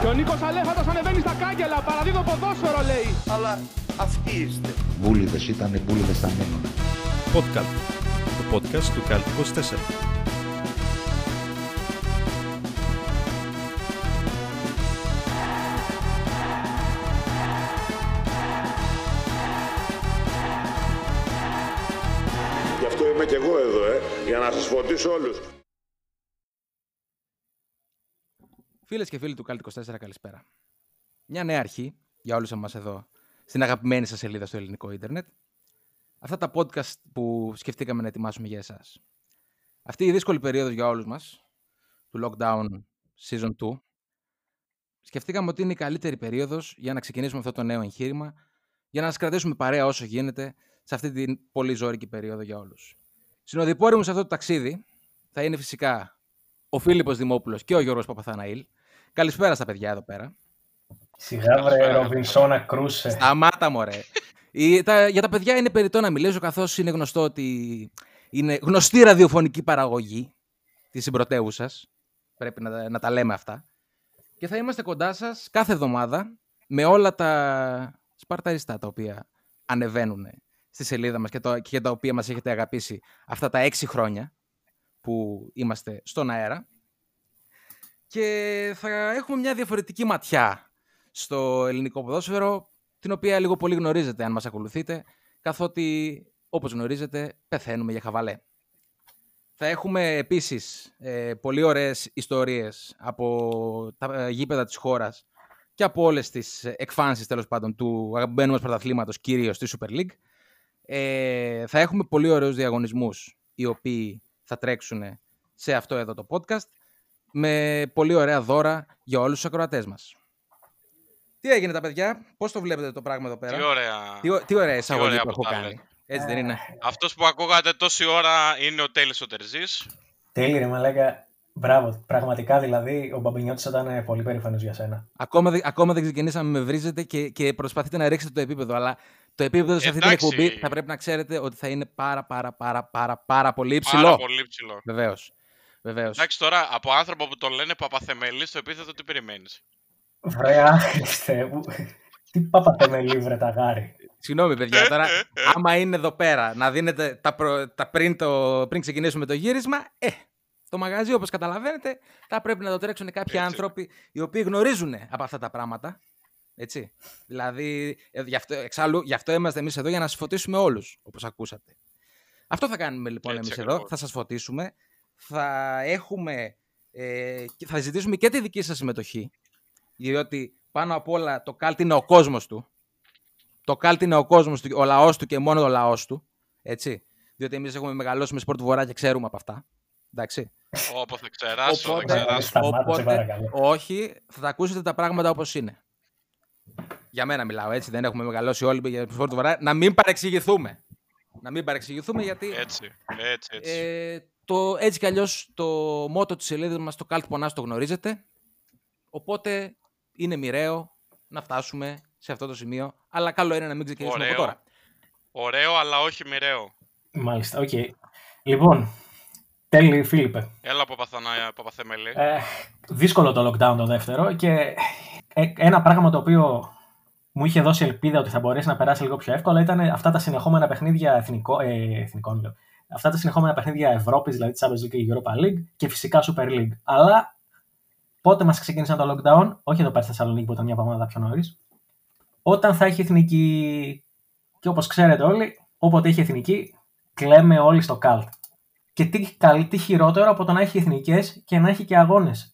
Και ο Νίκος Αλέφατος ανεβαίνει στα κάγκελα, παραδίδω ποδόσφαιρο λέει. Αλλά αυτοί είστε. Μπούλιδες ήταν, μπούλιδες θα μείνουν. Podcast. Το podcast του Καλτ 24. Γι' αυτό είμαι και εγώ εδώ, ε, για να σας φωτίσω όλους. Φίλες και φίλοι του Καλτ 24, καλησπέρα. Μια νέα αρχή για όλους εμάς εδώ στην αγαπημένη σας σελίδα στο ελληνικό ίντερνετ. Αυτά τα podcast που σκεφτήκαμε να ετοιμάσουμε για εσάς. Αυτή η δύσκολη περίοδος για όλους μας, του lockdown season 2, σκεφτήκαμε ότι είναι η καλύτερη περίοδος για να ξεκινήσουμε αυτό το νέο εγχείρημα, για να σας κρατήσουμε παρέα όσο γίνεται σε αυτή την πολύ ζώρικη περίοδο για όλους. Συνοδοιπόροι μου σε αυτό το ταξίδι θα είναι φυσικά ο Φίλιππος Δημόπουλος και ο Γιώργος Παπαθαναήλ. Καλησπέρα στα παιδιά εδώ πέρα. Σιγά βρε Ροβινσόνα Κρούσε. Σταμάτα μωρέ. Η, τα, για τα παιδιά είναι περιττό να μιλήσω καθώς είναι γνωστό ότι είναι γνωστή ραδιοφωνική παραγωγή της συμπρωτεύουσα. Πρέπει να, να τα λέμε αυτά. Και θα είμαστε κοντά σας κάθε εβδομάδα με όλα τα σπαρταριστά τα οποία ανεβαίνουν στη σελίδα μας και, το, και τα οποία μας έχετε αγαπήσει αυτά τα έξι χρόνια που είμαστε στον αέρα. Και θα έχουμε μια διαφορετική ματιά στο ελληνικό ποδόσφαιρο, την οποία λίγο πολύ γνωρίζετε αν μας ακολουθείτε, καθότι όπως γνωρίζετε πεθαίνουμε για χαβαλέ. Θα έχουμε επίσης ε, πολύ ωραίες ιστορίες από τα ε, γήπεδα της χώρας και από όλες τις εκφάνσεις τέλος πάντων του αγαπημένου μας πρωταθλήματος, κυρίως τη Super League. Ε, θα έχουμε πολύ ωραίους διαγωνισμούς οι οποίοι θα τρέξουν σε αυτό εδώ το podcast με πολύ ωραία δώρα για όλους τους ακροατές μας. Τι έγινε τα παιδιά, πώς το βλέπετε το πράγμα εδώ πέρα; Τι ωραία. Τι, τι ωραία εισαγωγή ωραία που έχω που τα κάνει. λέτε. Έτσι δεν είναι; Αυτός που ακούγατε τόση ώρα είναι ο Τέλης ο Τερζής. Τέλει ρε μαλάκα. Μπράβο. Πραγματικά δηλαδή ο Μπαμπινιώτης θα ήταν πολύ περήφανος για σένα. Ακόμα, δεν- ακόμα δεν ξεκινήσαμε, με βρίζετε και, και προσπαθείτε να ρίξετε το επίπεδο. Αλλά το επίπεδο σε αυτή την Εντάξει. εκπομπή θα πρέπει να ξέρετε ότι θα είναι πάρα πάρα πάρα πάρα, πάρα πολύ υψηλό. Πάρα πολύ ψηλό. Βεβαίως. Βεβαίως. Εντάξει τώρα, από άνθρωπο που τον λένε Παπαθεμελή, στο επίθετο τι περιμένεις; Βρε άχρηστε μου. Τι παπατεμελή βρε τα γάρι. Συγγνώμη, παιδιά, τώρα, άμα είναι εδώ πέρα να δίνετε τα, προ- τα πριν, το, πριν ξεκινήσουμε το γύρισμα, ε, στο μαγαζί, όπως καταλαβαίνετε, θα πρέπει να το τρέξουν κάποιοι Έτσι. άνθρωποι οι οποίοι γνωρίζουν από αυτά τα πράγματα. Έτσι. Δηλαδή, ε, γι' αυτό, εξάλλου, γι' αυτό είμαστε εμείς εδώ για να σας φωτίσουμε όλους, όπως ακούσατε. Αυτό θα κάνουμε λοιπόν Έτσι εμείς εδώ, ακριβώς. θα σας φωτίσουμε, θα έχουμε, ε, και θα ζητήσουμε και τη δική σας συμμετοχή, διότι πάνω απ' όλα το κάλτ είναι ο κόσμος του, το κάλτ είναι ο κόσμος του, ο λαός του και μόνο ο λαός του. Έτσι. Διότι εμείς έχουμε μεγαλώσει με σπορ του Βορρά και ξέρουμε από αυτά. Εντάξει. Όπου θα ξεράσω, θα Οπότε- ξεράσω. Σταμάτα, σε παρακαλώ. όχι, θα τα ακούσετε τα πράγματα όπως είναι. Για μένα μιλάω έτσι, δεν έχουμε μεγαλώσει όλοι για σπορ του Βορρά. Να μην παρεξηγηθούμε. Να μην παρεξηγηθούμε γιατί Έτσι, έτσι, έτσι. ε, το, έτσι κι αλλιώς το μότο της σελίδας μας, το Cult Πονάς, το γνωρίζετε. Οπότε είναι μοιραίο να φτάσουμε σε αυτό το σημείο. Αλλά καλό είναι να μην ξεκινήσουμε από Ωραίο. τώρα. Ωραίο, αλλά όχι μοιραίο. Μάλιστα, οκ. Λοιπόν, έλα Φίλιππε. Έλα Παπαθανά- Παπαθεμελή. Ε, δύσκολο το lockdown το δεύτερο και ε, ένα πράγμα το οποίο μου είχε δώσει ελπίδα ότι θα μπορέσει να περάσει λίγο πιο εύκολα ήταν αυτά τα συνεχόμενα παιχνίδια εθνικό, ε, εθνικών. Λέω. Αυτά τα συνεχόμενα παιχνίδια Ευρώπης, δηλαδή Champions League και Europa League και φυσικά Super League. Αλλά πότε μας ξεκίνησαν το lockdown, όχι εδώ πέρα στη Θεσσαλονίκη που ήταν μια εβδομάδα πιο νωρίς, όταν θα έχει εθνική. Και όπως ξέρετε όλοι, όποτε έχει εθνική, κλαίμε όλοι στο καλτ. Και τι, καλ- τι χειρότερο από το να έχει εθνικές και να έχει και αγώνες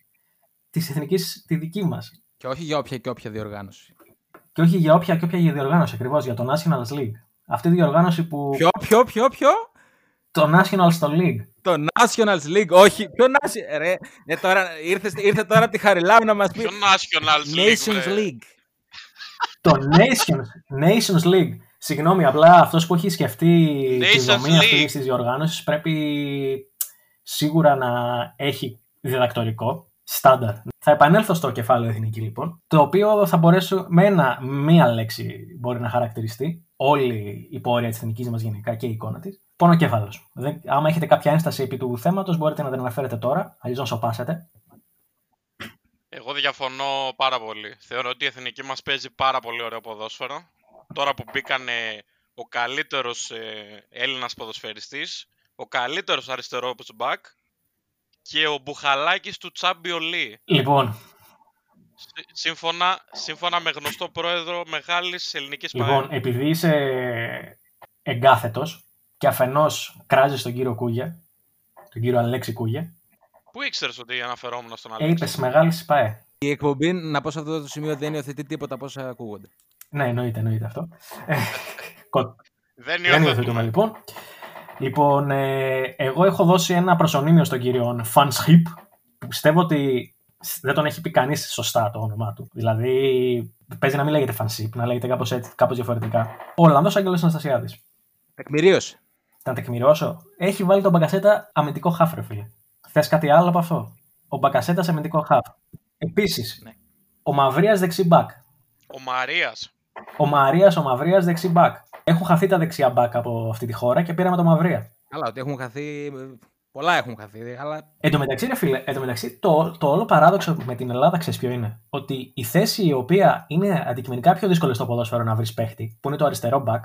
της εθνικής τη δική μας. Και όχι για όποια και όποια διοργάνωση. Και όχι για όποια και όποια διοργάνωση ακριβώς, για το National League. Αυτή η διοργάνωση που. Ποιο, ποιο, ποιο, ποιο; Το National στο League. Το National League, όχι. Ποιο National. Ρε, ε, τώρα, ήρθε, ήρθε τώρα από τη Χαριλάου να μας πει. Ποιο National League, Nations βρε. League. το Nations, Nations League. Συγγνώμη, απλά αυτός που έχει σκεφτεί τη Nations δομή αυτή League. της διοργάνωσης πρέπει σίγουρα να έχει διδακτορικό. Στάνταρ. Θα επανέλθω στο κεφάλαιο εθνική λοιπόν, το οποίο θα μπορέσω με ένα, μία λέξη μπορεί να χαρακτηριστεί όλη η πορεία της εθνικής μας γενικά και η εικόνα της. Πονοκέφαλο. Άμα έχετε κάποια ένσταση επί του θέματος, μπορείτε να την αναφέρετε τώρα, αλλιώς να σοπάσετε. Εγώ διαφωνώ πάρα πολύ. Θεωρώ ότι η εθνική μας παίζει πάρα πολύ ωραίο ποδόσφαιρο. Τώρα που μπήκανε ο καλύτερος ε, Έλληνας ποδοσφαιριστής, ο καλύτερος αριστερό back και ο Μπουχαλάκης του Champions League. Λοιπόν, Σύ- Σύμφωνα, σύμφωνα με γνωστό πρόεδρο μεγάλης ελληνικής λοιπόν ΠαΕ. επειδή είσαι εγκάθετος και αφενός κράζεις τον κύριο Κούγια, τον κύριο Αλέξη Κούγια, Πού ήξερες ότι αναφερόμουν στον ε, Αλέξη; είπες μεγάλη ΣΠΑΕ. Η εκπομπή, να πω σε αυτό το σημείο, δεν υιοθετεί τίποτα από όσα ακούγονται. Ναι, εννοείται, εννοείται αυτό. Ε, κο- Δεν Δεν υιοθετούμε υιοθετούμε. λοιπόν. Λοιπόν, ε, εγώ έχω δώσει ένα προσωνύμιο στον κύριο Fanship που πιστεύω ότι δεν τον έχει πει κανείς σωστά το όνομά του. Δηλαδή, παίζει να μην λέγεται Fanship, να λέγεται κάπως, έτσι, κάπως διαφορετικά. Ο Ολλανδός Άγγελος Αναστασιάδης. Τεκμηρίωση. Να τεκμηριώσω. Έχει βάλει τον Μπακασέτα αμυντικό χάφ, ρε φίλε. Θες κάτι άλλο από αυτό; Ο Μπακασέτα σε αμυντικό χάφ. Επίσης, Ναι. ο Μαυρίας δεξί μπακ. Ο Μαρίας. Ο Μαρίας, ο Μαυρίας δεξί μπακ. Έχουν χαθεί τα δεξιά μπακ από αυτή τη χώρα και πήραμε το Μαυρία. Καλά, ότι έχουν χαθεί. Πολλά έχουν χαθεί, αλλά Εν τω μεταξύ, ρε φίλε, εν τω μεταξύ, το, το όλο παράδοξο με την Ελλάδα, ξέρεις ποιο είναι; Ότι η θέση η οποία είναι αντικειμενικά πιο δύσκολη στο ποδόσφαιρο να βρεις παίχτη, που είναι το αριστερό μπακ,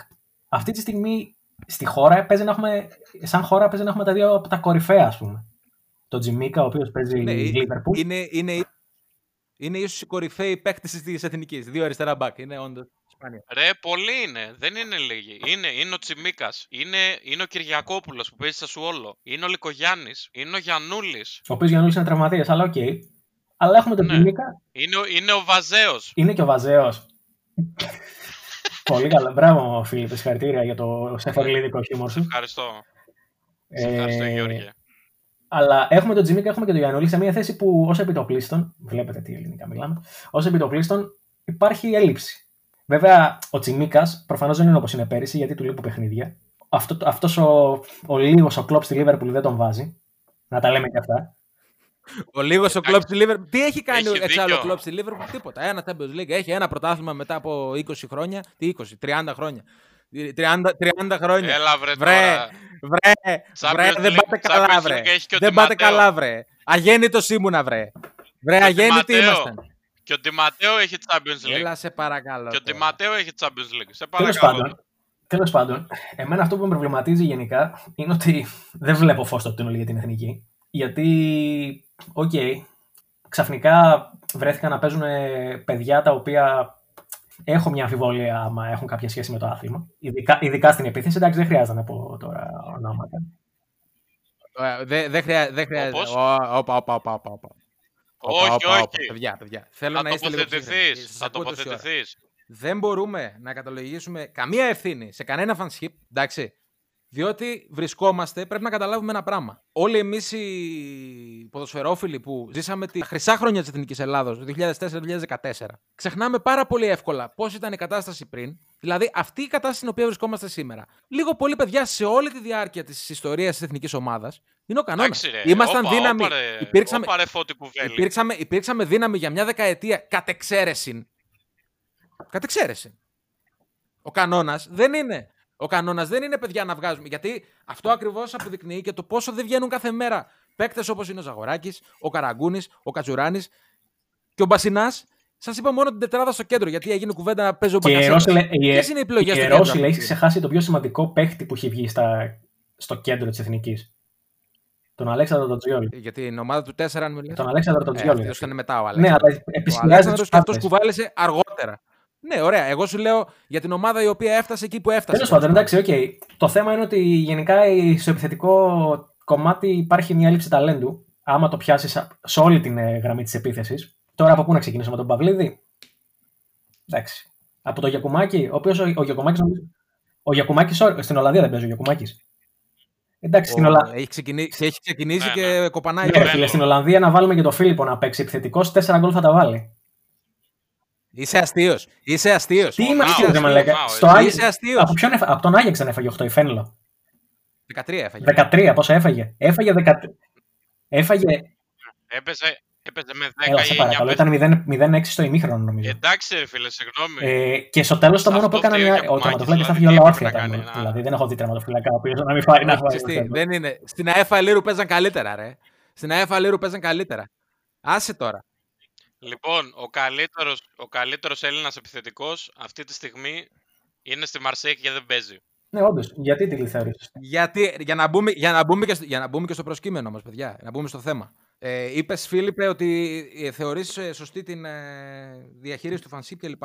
αυτή τη στιγμή στη χώρα παίζει να έχουμε, σαν χώρα παίζει να έχουμε τα δύο από τα κορυφαία, ας πούμε. Το Τσιμίκα, ο οποίος παίζει Ναι, η Liverpool. είναι, είναι, είναι ίσως η κορυφαίοι παίκτες της εθνικής. Δύο αριστερά μπακ. Είναι όντως σπάνια. Ρε, πολλοί είναι. Δεν είναι λίγοι. Είναι, είναι ο Τσιμίκας. Είναι, είναι ο Κυριακόπουλος που παίζει στη Σασουόλο. Είναι ο Λυκογιάννης. Είναι ο Γιαννούλης. Ο οποίος Γιάννη είναι τραυματίας, αλλά οκ. Αλλά έχουμε τον Ναι. Τσιμίκα, Είναι, ο- είναι ο Βαζέος. είναι και ο Βαζέος. Πολύ καλά. Μπράβο, Φίλιππ, συγχαρητήρια για το σεφαριλίδικο χιούμορ σου. Ευχαριστώ. Σε ευχαριστώ, Ε, Γιώργη. Αλλά έχουμε τον Τζιμίκα, έχουμε και τον Γιαννούλη σε μια θέση που ως επιτοπλίστων, βλέπετε τι ελληνικά μιλάμε, ως επιτοπλίστων υπάρχει έλλειψη. Βέβαια, ο Τσιμίκα προφανώς δεν είναι όπως είναι πέρυσι, γιατί του λείπουν παιχνίδια. Αυτό αυτός ο, ο λίγος ο κλοπ στη Λίβερπουλ δεν τον βάζει. Να τα λέμε και αυτά. Ο λίγος ο κλοπ στη Liverpool. Τι έχει κάνει Έχει εξάλλου ο δίκιο. κλοπ στη Liverpool, τίποτα. Ένα Champions League. Έχει ένα πρωτάθλημα μετά από 20 χρόνια. Τι 20, 30 χρόνια. 30, 30 χρόνια. Έλα βρε βρε, τώρα. βρε, Champions βρε, δεν League- πάτε καλά, Champions βρε. League έχει και ο Δεν Τη πάτε Ματέο. καλά, βρε. Αγέννητος ήμουνα, βρε. Βρε, Και ο αγέννητοι Τιματέο. ήμασταν. Και ο Τιματέο έχει Champions League. Έλα, σε παρακαλώ. Και ο τώρα. Τιματέο έχει Champions League. Σε Τέλος παρακαλώ. πάντων, τέλος πάντων, εμένα αυτό που με προβληματίζει γενικά είναι ότι δεν βλέπω φως στο τούνελ για την εθνική. Γιατί, οκ, ξαφνικά βρέθηκαν να παίζουν ε, παιδιά τα οποία έχω μια αμφιβολία άμα έχουν κάποια σχέση με το άθλημα. Ειδικά, ειδικά στην επίθεση, εντάξει, δεν χρειάζεται να πω τώρα ονόματα. Ε, Δεν δεν χρειά- δεν χρειάζεται. Όπως; Ω, Όπα, όπα, όπα, όπα. όπα. Όχι, Όπα, όπα, όπα. όχι. Παιδιά, παιδιά. Θέλω Θα να είστε λίγο τοποθετηθείς. ψύχρεμοι. Σας Θα ακούω τόση ώρα. τοποθετηθείς. δεν μπορούμε να καταλογίσουμε καμία ευθύνη σε κανένα fanship, εντάξει. Διότι βρισκόμαστε, πρέπει να καταλάβουμε ένα πράγμα. Όλοι εμείς οι ποδοσφαιρόφιλοι που ζήσαμε τη χρυσά χρόνια της Εθνικής Ελλάδος, το 2004-2014, ξεχνάμε πάρα πολύ εύκολα πώς ήταν η κατάσταση πριν. Δηλαδή, αυτή η κατάσταση στην οποία βρισκόμαστε σήμερα. Λίγο πολύ, παιδιά, σε όλη τη διάρκεια της ιστορίας της εθνικής ομάδας είναι ο κανόνας. Εντάξει, ρε. Ήμασταν Όπα, δύναμη. όπα, ρε. Υπήρξαμε, Όπα, ρε, φώτη κουβέλη. υπήρξαμε, υπήρξαμε δύναμη για μια δεκαετία κατ' εξαίρεση. Κατ' εξαίρεση. Ο κανόνας δεν είναι. Ο κανόνας δεν είναι παιδιά να βγάζουμε. Γιατί αυτό ακριβώς αποδεικνύει και το πόσο δεν βγαίνουν κάθε μέρα παίκτες όπως είναι ο Ζαγοράκης, ο Καραγκούνης, ο Κατσουράνης και ο Μπασινάς. Σας είπα μόνο την τετράδα στο κέντρο γιατί έγινε κουβέντα να παίζει ο Και Μπακασέτας. Ρώσιλε, η, Ποιες είναι οι επιλογές η στο κέντρο Ρώσιλε αυτή έχει τη ξεχάσει το πιο σημαντικό παίχτη που έχει βγει στα, στο κέντρο της εθνικής. Τον Αλέξανδρο Τοτζιόλη. Γιατί η ομάδα του 4, αν μιλάς. Τον Αλέξανδρο Ε, Τοτζιόλη. αυτός ήταν μετά ο ναι, Αλέξανδρος. αλλά Ο επισυνδυάζει Αλέξανδρος του και αυτός πάντες. κουβάλεσε αργότερα. Ναι, ωραία. Εγώ σου λέω για την ομάδα η οποία έφτασε εκεί που έφτασε. Τέλος πάντων, εντάξει, οκ. Το θέμα είναι ότι γενικά στο επιθετικό κομμάτι υπάρχει μια έλλειψη ταλέντου. Άμα το πιάσεις σε όλη την ε, γραμμή της επίθεσης. Τώρα από πού να ξεκινήσουμε, τον Παυλίδη; Εντάξει. Από το Γιακουμάκη, ο οποίος ο, ο Γιακουμάκης. Ο Γιακουμάκης στην Ολλανδία δεν παίζει ο Γιακουμάκης. Εντάξει, στην, Ολλα... Έχει ξεκινήσει, έχει ξεκινήσει Ναι, και κοπανάει. ναι, τώρα. ρε φίλε, στην Ολλανδία να βάλουμε και το Φίλιππο να παίξει επιθετικός, 4 γκολ θα τα βάλει. Είσαι αστείος. Είσαι αστείος. Τι είμαι Μάο, αστείος, δεν με Μάο, λέγα. Μάο, Στο εσύ. Άγιεξ- Είσαι αστείος. Από, ποιον έφα... από τον Άγιεξ δεν έφαγε 8 η Φένλο. 13 έφαγε. 13, πόσα έφαγε; Έφαγε 13. Έφαγε. Έπαιζε, έπαιζε με 10 Έλα, σε ή 9 παρακαλώ. παιδιά. Ήταν 0-6 στο ημίχρονο, νομίζω. Εντάξει, ρε φίλε, συγγνώμη. Ε, και στο τέλος το μόνο Αυτό που έκανα φταίει ο μια. Ο Γιακουμάκης, τερματοφύλακα θα δηλαδή, φύγει τι όλα έπρεπε όρθια. να ήταν. κάνει, να- Δηλαδή δεν έχω δει τερματοφύλακα ο οποίος να μην φάει. να Όχι, φάει ξέρεις τι, το θέμα. δεν είναι. Στην ΑΕΦΑ Λίρου παίζαν καλύτερα, ρε. Στην ΑΕΦΑ Λίρου παίζαν καλύτερα. Άσε τώρα. Λοιπόν, ο καλύτερος, ο καλύτερος Έλληνας επιθετικός αυτή τη στιγμή είναι στη Μαρσέικ και δεν παίζει. Ναι, όντως. Γιατί τη θεωρείς. Γιατί, για, να μπούμε, για, να μπούμε και στο, για να μπούμε και στο προσκύμενο μας, παιδιά, να μπούμε στο θέμα. Ε, Είπες, Φίλιππε, ότι ε, θεωρείς ε, σωστή την ε, διαχείριση του φανσίπ κλπ.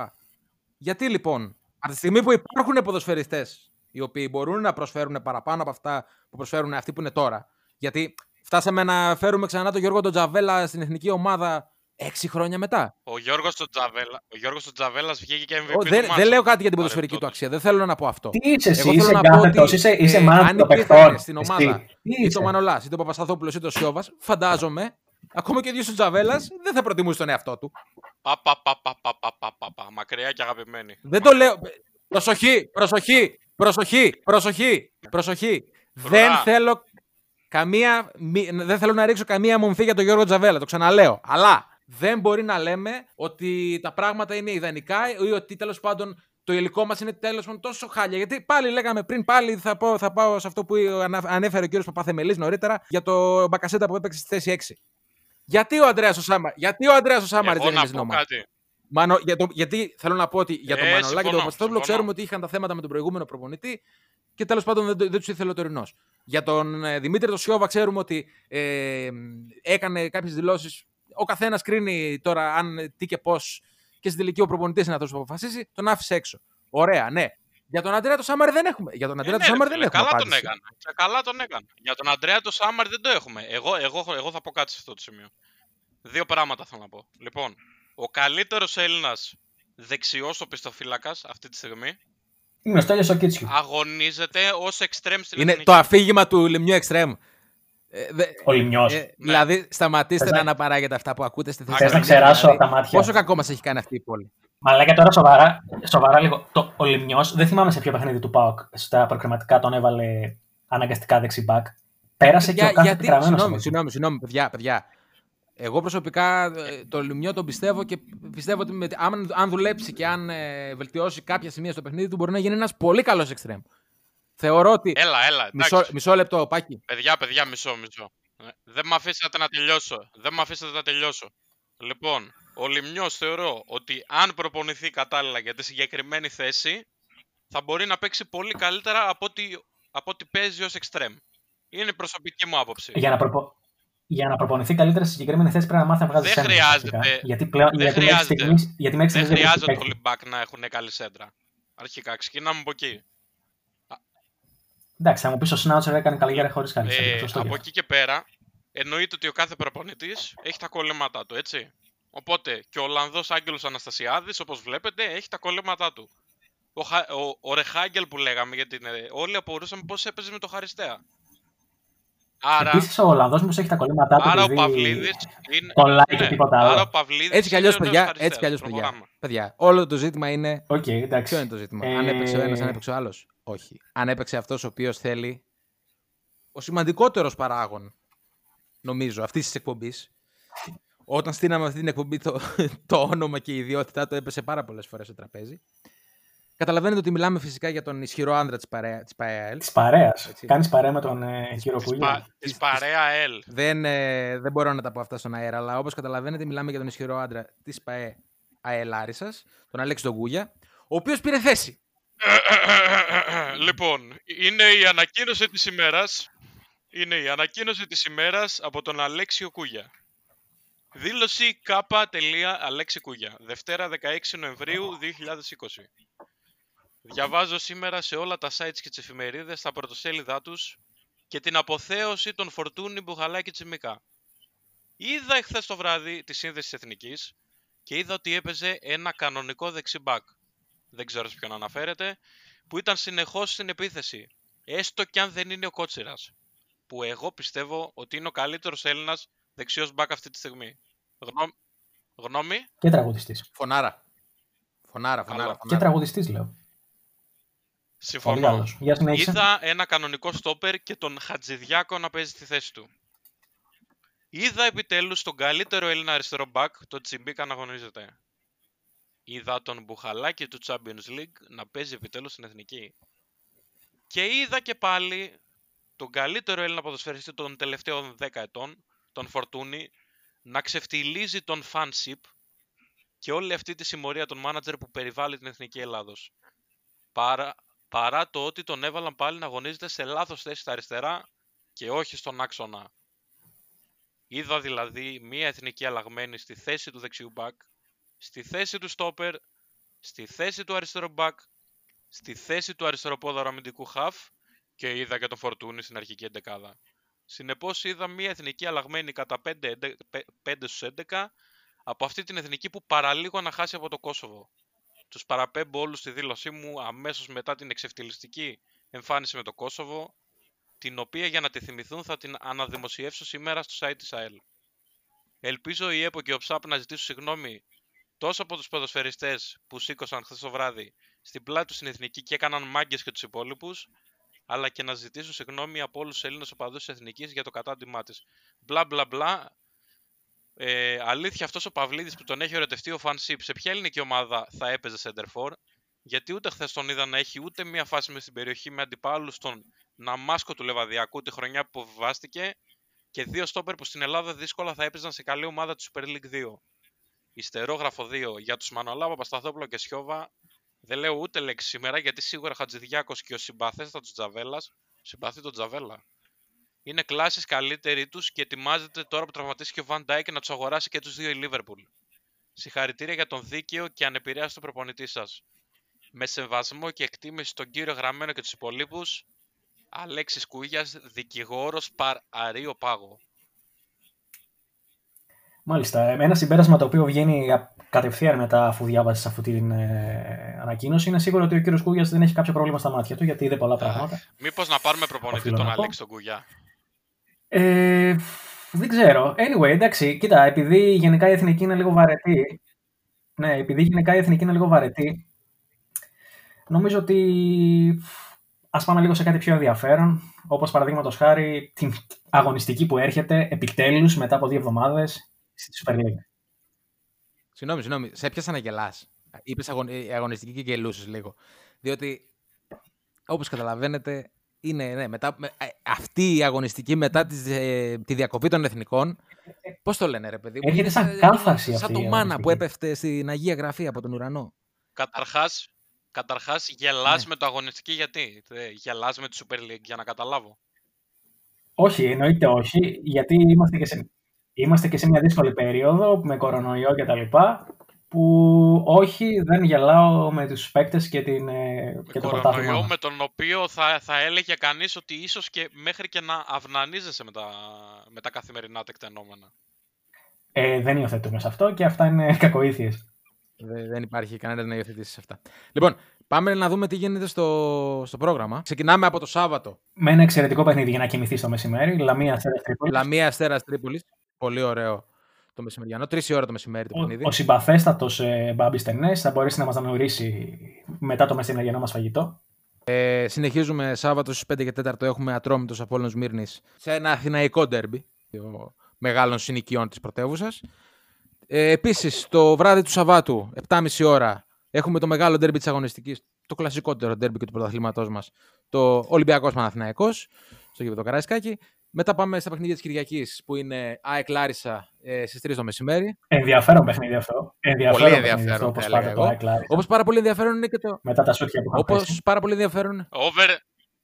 Γιατί λοιπόν, από τη στιγμή που υπάρχουν ποδοσφαιριστές οι οποίοι μπορούν να προσφέρουν παραπάνω από αυτά που προσφέρουν αυτοί που είναι τώρα. Γιατί φτάσαμε να φέρουμε ξανά τον Γιώργο τον Τζαβέλα στην εθνική ομάδα Έξι χρόνια μετά. Ο Γιώργος Τζαβέλα ο Γιώργος Τζαβέλας βγήκε και MVP. Ο, δεν, δεν λέω κάτι για την ποδοσφαιρική του αξία. Δεν θέλω να πω αυτό. Τι είσαι, εσύ, είσαι να είσαι, είσαι ε, αν υπήρχε στην ομάδα ή το Μανολάς είτε το Παπασταθόπουλο είτε το Σιώβας, φαντάζομαι ακόμα και ο ίδιος ο Τζαβέλας δεν θα προτιμούσε τον εαυτό του. Πα, πα, πα, πα, πα, πα, πα, πα, μακριά και αγαπημένη. Δεν το λέω. Προσοχή, προσοχή, προσοχή, προσοχή, προσοχή. Δεν θέλω, καμία, δεν θέλω να ρίξω καμία μομφή για τον Γιώργο Τζαβέλα, το ξαναλέω. Αλλά δεν μπορεί να λέμε ότι τα πράγματα είναι ιδανικά ή ότι τέλος πάντων το υλικό μας είναι τέλος πάντων τόσο χάλια. Γιατί πάλι λέγαμε πριν, πάλι θα, πω, θα πάω σε αυτό που ανα- ανέφερε ο κύριος Παπαθεμελής νωρίτερα για το Μπακασέτα που έπαιξε στη θέση 6. Γιατί ο Αντρέα ο Σάμα, γιατί ο Αντρέας ο Σάμαρης Εγώ δεν είναι να στην πω ομάδα. κάτι. Μάνο, για το, γιατί θέλω να πω ότι για τον Ε, Μανολά και τον συμφωνώ, Παπαστόπουλο συμφωνώ. ξέρουμε ότι είχαν τα θέματα με τον προηγούμενο προπονητή και τέλος πάντων δεν, το- δεν τους ήθελε ο τωρινός. Για τον ε, Δημήτρη το Σιώβα ξέρουμε ότι ε, έκανε κάποιες δηλώσεις. Ο καθένας κρίνει τώρα αν ε, τι και πώς και στην τελική ο προπονητής είναι αυτό που αποφασίσει. Τον άφησε έξω. Ωραία, ναι. Για τον Αντρέα το Σάμαρ δεν έχουμε. Για τον Ε, Αντρέα ναι, το ρε Σάμαρ φίλε, δεν έχουμε. καλά τον απάντηση. έκανε. Και καλά τον έκανε. Για τον Αντρέα το Σάμαρ δεν το έχουμε. Εγώ, εγώ, εγώ θα πω κάτι σε αυτό το σημείο. Δύο πράγματα θέλω να πω. Λοιπόν, ο καλύτερος Έλληνας δεξιός οπισθοφύλακας αυτή τη στιγμή Είναι ο Στέλιος ο Κίτσιου. αγωνίζεται ως εξτρέμ στην Είναι εθνική. το αφήγημα του Λιμιού Εξτρέμ. Ε, δε- Ο Λιμιός. ε, Δηλαδή, σταματήστε Θες να να- αναπαράγετε αυτά που ακούτε στη θέση. Θες να του. ξεράσω Δηλαδή, από τα μάτια. Πόσο κακό μας έχει κάνει αυτή η πόλη. Μα λέγε τώρα σοβαρά, σοβαρά λίγο. Το, ο Λιμιός, δεν θυμάμαι σε ποιο παιχνίδι του ΠΑΟΚ στα προκριματικά τον έβαλε αναγκαστικά δεξιμπάκ. Πέρασε και Για- ο κάθε γιατί, πικραμένος. συγγνώμη, από εκεί. συγγνώμη, συγγνώμη, παιδιά, παιδιά. Εγώ προσωπικά ε, το Λιμιό τον πιστεύω και πιστεύω ότι με, αν, αν δουλέψει και αν ε, βελτιώσει κάποια σημεία στο παιχνίδι του μπορεί να γίνει ένας πολύ καλός εξτρέμ. Θεωρώ ότι. Έλα, έλα. Εντάξει. Μισό, μισό λεπτό, Πάκη. Παιδιά, παιδιά, μισό, μισό. Ε, Δεν με αφήσατε να τελειώσω. Δεν με αφήσατε να τελειώσω. Λοιπόν, ο Λιμιός θεωρώ ότι αν προπονηθεί κατάλληλα για τη συγκεκριμένη θέση, θα μπορεί να παίξει πολύ καλύτερα από ό,τι, από ό,τι παίζει ως εξτρέμ. Είναι η προσωπική μου άποψη. Για να, προπο... για να προπονηθεί καλύτερα στη συγκεκριμένη θέση πρέπει να μάθει να βγάζει Δεν σέντρα, χρειάζεται. ουσιαστικά. Γιατί πλέον Δεν γιατί μέχρι χρειάζεται. στιγμής, γιατί μέχρι Δεν στιγμής έχει χρειάζεται παίκτη. όλοι back να έχουν καλή σέντρα. Αρχικά, ξεκινάμε από εκεί. Εντάξει, θα μου πεις ο Σνάουτσερ έκανε καλή χωρίς καλή Ε, σέντρα. Σωστό και από αυτό. εκεί και πέρα, εννοείται ότι ο κάθε προπονητής έχει τα κολλήματά του, έτσι. Οπότε και ο Ολλανδός Άγγελος Αναστασιάδης, όπως βλέπετε, έχει τα κολλήματά του. Ο, Χα- ο, ο Ρεχάγκελ που λέγαμε, γιατί είναι, όλοι απορούσαμε πώς έπαιζε με το Χαριστέα. Άρα, Επίσης ο Ολλανδός μου έχει τα κολλήματά του. άρα ο επειδή Παυλίδης είναι. κολλάει και ναι, τίποτα άρα άλλο. ο Παυλίδης Έτσι κι αλλιώς, είναι ωραίος παιδιά. Χαριστέας. Έτσι κι αλλιώς, παιδιά. Προχωράμε. παιδιά. Όλο το ζήτημα είναι. Οκ, εντάξει. Ποιο είναι το ζήτημα; Ε, Αν έπαιξε ο ένας, αν έπαιξε ο άλλος. Όχι. Αν έπαιξε αυτός ο οποίος θέλει. Ο σημαντικότερος παράγων, νομίζω, αυτής της εκπομπής. Όταν στείναμε αυτή την εκπομπή, το, το όνομα και η ιδιότητά του έπεσε πάρα πολλές φορές στο τραπέζι. Καταλαβαίνετε ότι μιλάμε φυσικά για τον ισχυρό άνδρα της ΠαΕΑΕΛ. Της παρέας. Έτσι. Κάνεις παρέα με τον ε, κύριο Της, Κούλιο. πα, της παρέα L. Δεν, ε, δεν μπορώ να τα πω αυτά στον αέρα, αλλά όπως καταλαβαίνετε, μιλάμε για τον ισχυρό άντρα της ΠαΕΑΕΛ Άρισας, τον Αλέξη τον Κούγια, ο οποίος πήρε θέση. λοιπόν, είναι η ανακοίνωση της ημέρας. Είναι η ανακοίνωση της ημέρας από τον Αλέξιο Κούγια. Δήλωση K. Αλέξη Κούγια. Δευτέρα 16 Νοεμβρίου 2020. Διαβάζω σήμερα σε όλα τα sites και τις εφημερίδες τα πρωτοσέλιδά τους και την αποθέωση των Φορτούνη Μπουχαλάκη Τσιμικά. Είδα εχθές το βράδυ τη σύνδεση της Εθνικής και είδα ότι έπαιζε ένα κανονικό δεξιμπάκ. Δεν ξέρω σε ποιον αναφέρεται, που ήταν συνεχώς στην επίθεση. Έστω κι αν δεν είναι ο Κότσιρας. Που εγώ πιστεύω ότι είναι ο καλύτερος Έλληνας δεξιός μπακ αυτή τη στιγμή. Γνώ... Γνώμη; Και τραγουδιστής. Φωνάρα. Φωνάρα, φωνάρα. Καλό. Και φωνάρα. τραγουδιστής, λέω. Πολύ Συμφωνώ. καλό. Για συνέχισε. Είδα ένα κανονικό στόπερ και τον Χατζηδιάκο να παίζει στη θέση του. Είδα επιτέλους τον καλύτερο Έλληνα αριστερό μπακ, τον Τσιμπίκα να αγωνίζεται. Είδα τον Μπουχαλάκη του Champions League να παίζει επιτέλους στην Εθνική. Και είδα και πάλι τον καλύτερο Έλληνα ποδοσφαιριστή των τελευταίων 10 ετών, τον Φορτούνη, να ξεφτιλίζει τον φανσιπ και όλη αυτή τη συμμορία των μάνατζερ που περιβάλλει την Εθνική Ελλάδος. Παρά, παρά το ότι τον έβαλαν πάλι να αγωνίζεται σε λάθος θέση στα αριστερά και όχι στον άξονα. Είδα δηλαδή μία εθνική αλλαγμένη στη θέση του δεξιού μπακ, στη θέση του στόπερ, στη θέση του αριστερό μπακ, στη θέση του αριστεροπόδαρου αμυντικού χαφ και είδα και τον Φορτούνη στην αρχική εντεκάδα. Συνεπώς είδα μία εθνική αλλαγμένη κατά 5, 5 στους 11 από αυτή την εθνική που παραλίγο να χάσει από το Κόσοβο. Τους παραπέμπω όλους στη δήλωσή μου αμέσως μετά την εξευτελιστική εμφάνιση με το Κόσοβο, την οποία για να τη θυμηθούν θα την αναδημοσιεύσω σήμερα στο site της ΑΕΛ. Ελπίζω η ΕΠΟ και ο ΨΑΠ να ζητήσουν συγγνώμη τόσο από τους ποδοσφαιριστές που σήκωσαν χθες το βράδυ στην πλάτη τους στην Εθνική και έκαναν μάγκες και τους υπόλοιπους, αλλά και να ζητήσουν συγγνώμη από όλους τους Έλληνες οπαδούς της Εθνικής για το κατάντημά της. Μπλα μπλα μπλα. Ε, αλήθεια αυτός ο Παυλίδης που τον έχει ερωτευτεί ο Φανσίπ, σε ποια ελληνική ομάδα θα έπαιζε center for, γιατί ούτε χθες τον είδα να έχει ούτε μία φάση μες στην περιοχή με αντιπάλους στον Ναμάσκο του Λεβαδιακού τη χρονιά που αποβιβάστηκε και δύο στόπερ που στην Ελλάδα δύσκολα θα έπαιζαν σε καλή ομάδα του Super League 2. Ιστερόγραφο 2 για τους Μανολά, Παπασταθόπουλο και Σιώβα. Δεν λέω ούτε λέξη σήμερα γιατί σίγουρα Χατζηδιάκος και ο συμπαθέστατος Τζαβέλας. Συμπαθεί τον Τζαβέλα. Είναι κλάσεις καλύτεροι τους και ετοιμάζεται τώρα που τραυματίστηκε ο Βαν Ντάικ να τους αγοράσει και τους δύο η Λίβερπουλ. Συγχαρητήρια για τον δίκαιο και ανεπηρέαστο προπονητή σας. Με σεβασμό και εκτίμηση στον κύριο Γραμμένο και τους υπολείπους, Αλέξης Κούγιας, δικηγόρος παρ αρίο πάγο. Μάλιστα. Ένα συμπέρασμα το οποίο βγαίνει κατευθείαν μετά αφού διάβασες αυτή την ε, ανακοίνωση είναι σίγουρο ότι ο κύριος Κούγιας δεν έχει κάποιο πρόβλημα στα μάτια του γιατί είδε πολλά πράγματα. Μήπως να πάρουμε προπονητή τον Αλέξη τον Κούγια; Ε, δεν ξέρω. Anyway, εντάξει, κοίτα, επειδή γενικά η εθνική είναι λίγο βαρετή. Ναι, επειδή γενικά η εθνική είναι λίγο βαρετή, νομίζω ότι Α πάμε λίγο σε κάτι πιο ενδιαφέρον, όπως παραδείγματος χάρη την αγωνιστική που έρχεται επιτέλους μετά από δύο εβδομάδες στη Super League. Συγγνώμη, συγγνώμη. Σε έπιασα να γελάς. Είπες αγωνιστική και γελούσες λίγο. Διότι, όπως καταλαβαίνετε, είναι ναι, μετά, ε, αυτή η αγωνιστική μετά τη, ε, τη διακοπή των εθνικών. Πώς το λένε, ρε παιδί μου. Έρχεται σαν κάθαρση αυτή. Σαν το μάνα που έπεφτε στην Αγία Γραφή από τον ουρανό. Καταρχάς, Καταρχάς, γελάς ναι. με το αγωνιστική γιατί; Γελάς με τη Super League για να καταλάβω. Όχι, εννοείται όχι, γιατί είμαστε και σε, είμαστε και σε μια δύσκολη περίοδο με κορονοϊό και τα λοιπά, που όχι, δεν γελάω με τους παίκτες και, την, ε, και το κορονοϊό με τον οποίο θα, θα έλεγε κανείς ότι ίσως και μέχρι και να αυνανίζεσαι με τα, με τα καθημερινά τεκτενόμενα. Ε, δεν υιοθετούμε σε αυτό και αυτά είναι κακοήθειες. Δεν υπάρχει κανένα να υιοθετήσει σε αυτά. Λοιπόν, πάμε να δούμε τι γίνεται στο, στο πρόγραμμα. Ξεκινάμε από το Σάββατο. Με ένα εξαιρετικό παιχνίδι για να κοιμηθεί το μεσημέρι. Λαμία Αστέρας Τρίπολης. Λαμία Αστέρας Τρίπολης. Πολύ ωραίο το μεσημεριανό. Τρεις ώρα το μεσημέρι το παιχνίδι. Ο, ο συμπαθέστατος ε, Μπάμπης Τενές θα μπορέσει να μας αναγνωρίσει μετά το μεσημεριανό μας φαγητό. Ε, συνεχίζουμε Σάββατο στις 5 και 4 έχουμε ατρόμητος Απόλυτο Μύρνη σε ένα αθηναϊκό ντέρμπι μεγάλων συνοικιών της πρωτεύουσας. Ε, Επίσης, το βράδυ του Σαββάτου, 7.30 ώρα, έχουμε το μεγάλο ντέρμπι της αγωνιστικής, το κλασικότερο ντέρμπι και του πρωταθλήματός μας, το Ολυμπιακός Παναθυναϊκό, στο γήπεδο Καραϊσκάκη. Μετά πάμε στα παιχνίδια της Κυριακής, που είναι ΑΕΚ Λάρισα ε, στις 3 το μεσημέρι. Ενδιαφέρον παιχνίδι αυτό. Ενδιαφέρον πολύ ενδιαφέρον. Όπως πάρα πολύ ενδιαφέρον είναι και το. Μετά τα σούτια που Όπως πάρα πολύ ενδιαφέρον. Over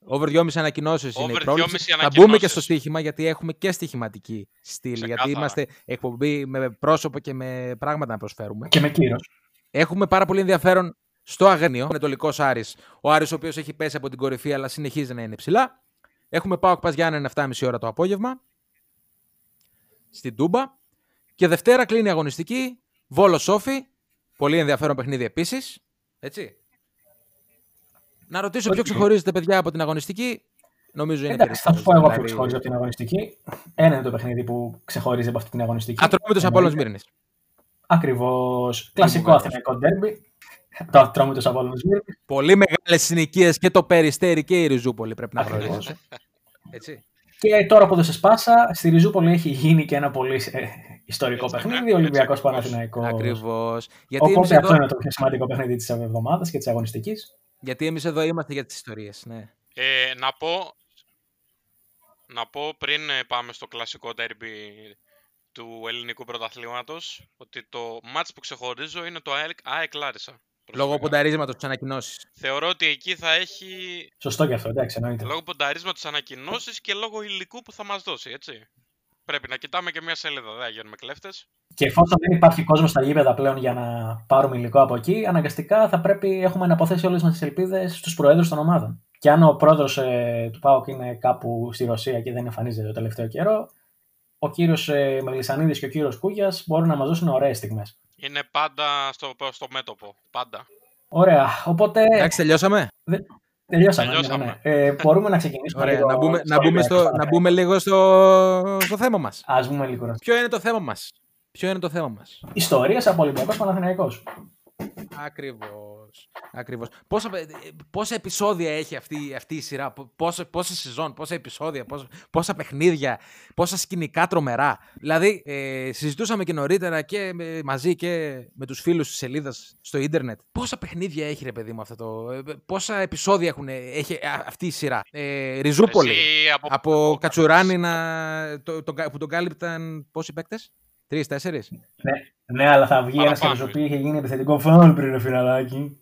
Over 2,5 ανακοινώσεις είναι η πρόβληση. Θα μπούμε και στο στοίχημα γιατί έχουμε και στοιχηματική στήλη. Γιατί είμαστε εκπομπή με πρόσωπο και με πράγματα να προσφέρουμε. Και με κύρος. Έχουμε πάρα πολύ ενδιαφέρον στο Αγνίο, Ανατολικό Άρης. Ο Άρης, ο οποίος έχει πέσει από την κορυφή, αλλά συνεχίζει να είναι ψηλά. Έχουμε πάω Πας Γιάννενα 7,5 ώρα το απόγευμα. Στην Τούμπα. Και Δευτέρα κλείνει η αγωνιστική. Βόλο Σόφι. Πολύ ενδιαφέρον παιχνίδι επίσης. Έτσι. Να ρωτήσω ποιο ξεχωρίζεται, παιδιά, από την αγωνιστική. Νομίζω είναι Εντάξει, θα σου πω εγώ ποιο ξεχωρίζει από την αγωνιστική. Ένα είναι το παιχνίδι που ξεχωρίζει από αυτή την αγωνιστική. Ατρόμητος Απόλυτο Μύρνη. Ακριβώς. Κλασικό αθηναϊκό ντέρμπι. Το Ατρόμητο Απόλυτο Μύρνη. Πολύ μεγάλες συνοικίες και το Περιστέρι και η Ριζούπολη πρέπει να γνωρίζετε. Έτσι. Και τώρα που δεν σε σπάσα, στη Ριζούπολη έχει γίνει και ένα πολύ ε, ιστορικό παιχνίδι, Ολυμπιακός Παναθηναϊκός. Ακριβώς. Οπότε αυτό είναι το πιο σημαντικό παιχνίδι της εβδομάδας και της αγωνιστικής. Γιατί εμείς εδώ είμαστε για τις ιστορίες, ναι. Ε, να, πω, να πω πριν ε, πάμε στο κλασικό derby του ελληνικού πρωταθλήματος ότι το μάτς που ξεχωρίζω είναι το ΑΕΚ, ΑΕΚ Λάρισα. Λόγω προσωπικά. πονταρίσματος της ανακοινώσει. Θεωρώ ότι εκεί θα έχει Σωστό και αυτό, εντάξει, εννοείται. λόγω πονταρίσματος ανακοινώσεις και λόγω υλικού που θα μας δώσει, έτσι. Πρέπει να κοιτάμε και μια σελίδα, δεν θα γίνουμε κλέφτες. Και εφόσον δεν υπάρχει κόσμος στα γήπεδα πλέον για να πάρουμε υλικό από εκεί, αναγκαστικά θα πρέπει έχουμε να αποθέσει όλες μας τις ελπίδες στους προέδρους των ομάδων. Και αν ο πρόεδρος ε, του ΠΑΟΚ είναι κάπου στη Ρωσία και δεν εμφανίζεται το τελευταίο καιρό, ο κύριος ε, Μελισανίδης και ο κύριος Κούγιας μπορούν να μας δώσουν ωραίες στιγμές. Είναι πάντα στο, στο μέτωπο. Πάντα. Ωραία. Οπότε. Εντάξει, τελειώσαμε; Τελειώσαμε. Τελειώσαμε. ναι, ναι. Ε, μπορούμε να ξεκινήσουμε. Ωραία, λίγο να μπούμε, να στο μπούμε, Ολυμπιακό στο, να μπούμε λίγο στο, στο θέμα μας. Ας πούμε λίγο. Ποιο είναι το θέμα μας; Ποιο είναι το θέμα μας; Ιστορίες από Ολυμπιακός Παναθηναϊκός. Ακριβώς. Ακριβώς. Πόσα, ε, πόσα επεισόδια έχει αυτή, αυτή η σειρά, πο- πόσα, πόσα σεζόν, πόσα επεισόδια, πόσα, πόσα παιχνίδια, πόσα σκηνικά τρομερά; Δηλαδή, ε, συζητούσαμε και νωρίτερα και με- μαζί και με τους φίλους της σελίδας στο ίντερνετ. Πόσα παιχνίδια έχει ρε παιδί μου αυτό το... ε, Πόσα επεισόδια έχουν, έχει α- αυτή η σειρά; Ε, Ριζούπολη. Εσύ από, Από Κατσουράνη να, το, το, που τον κάλυπταν πόσοι παίκτες; Τρεις, τέσσερις; Ναι, ναι, αλλά θα βγει ένας και Παραπάνω. θα σου πει είχε γίνει επιθετικό φάουλ πριν, ρε φιλαράκι.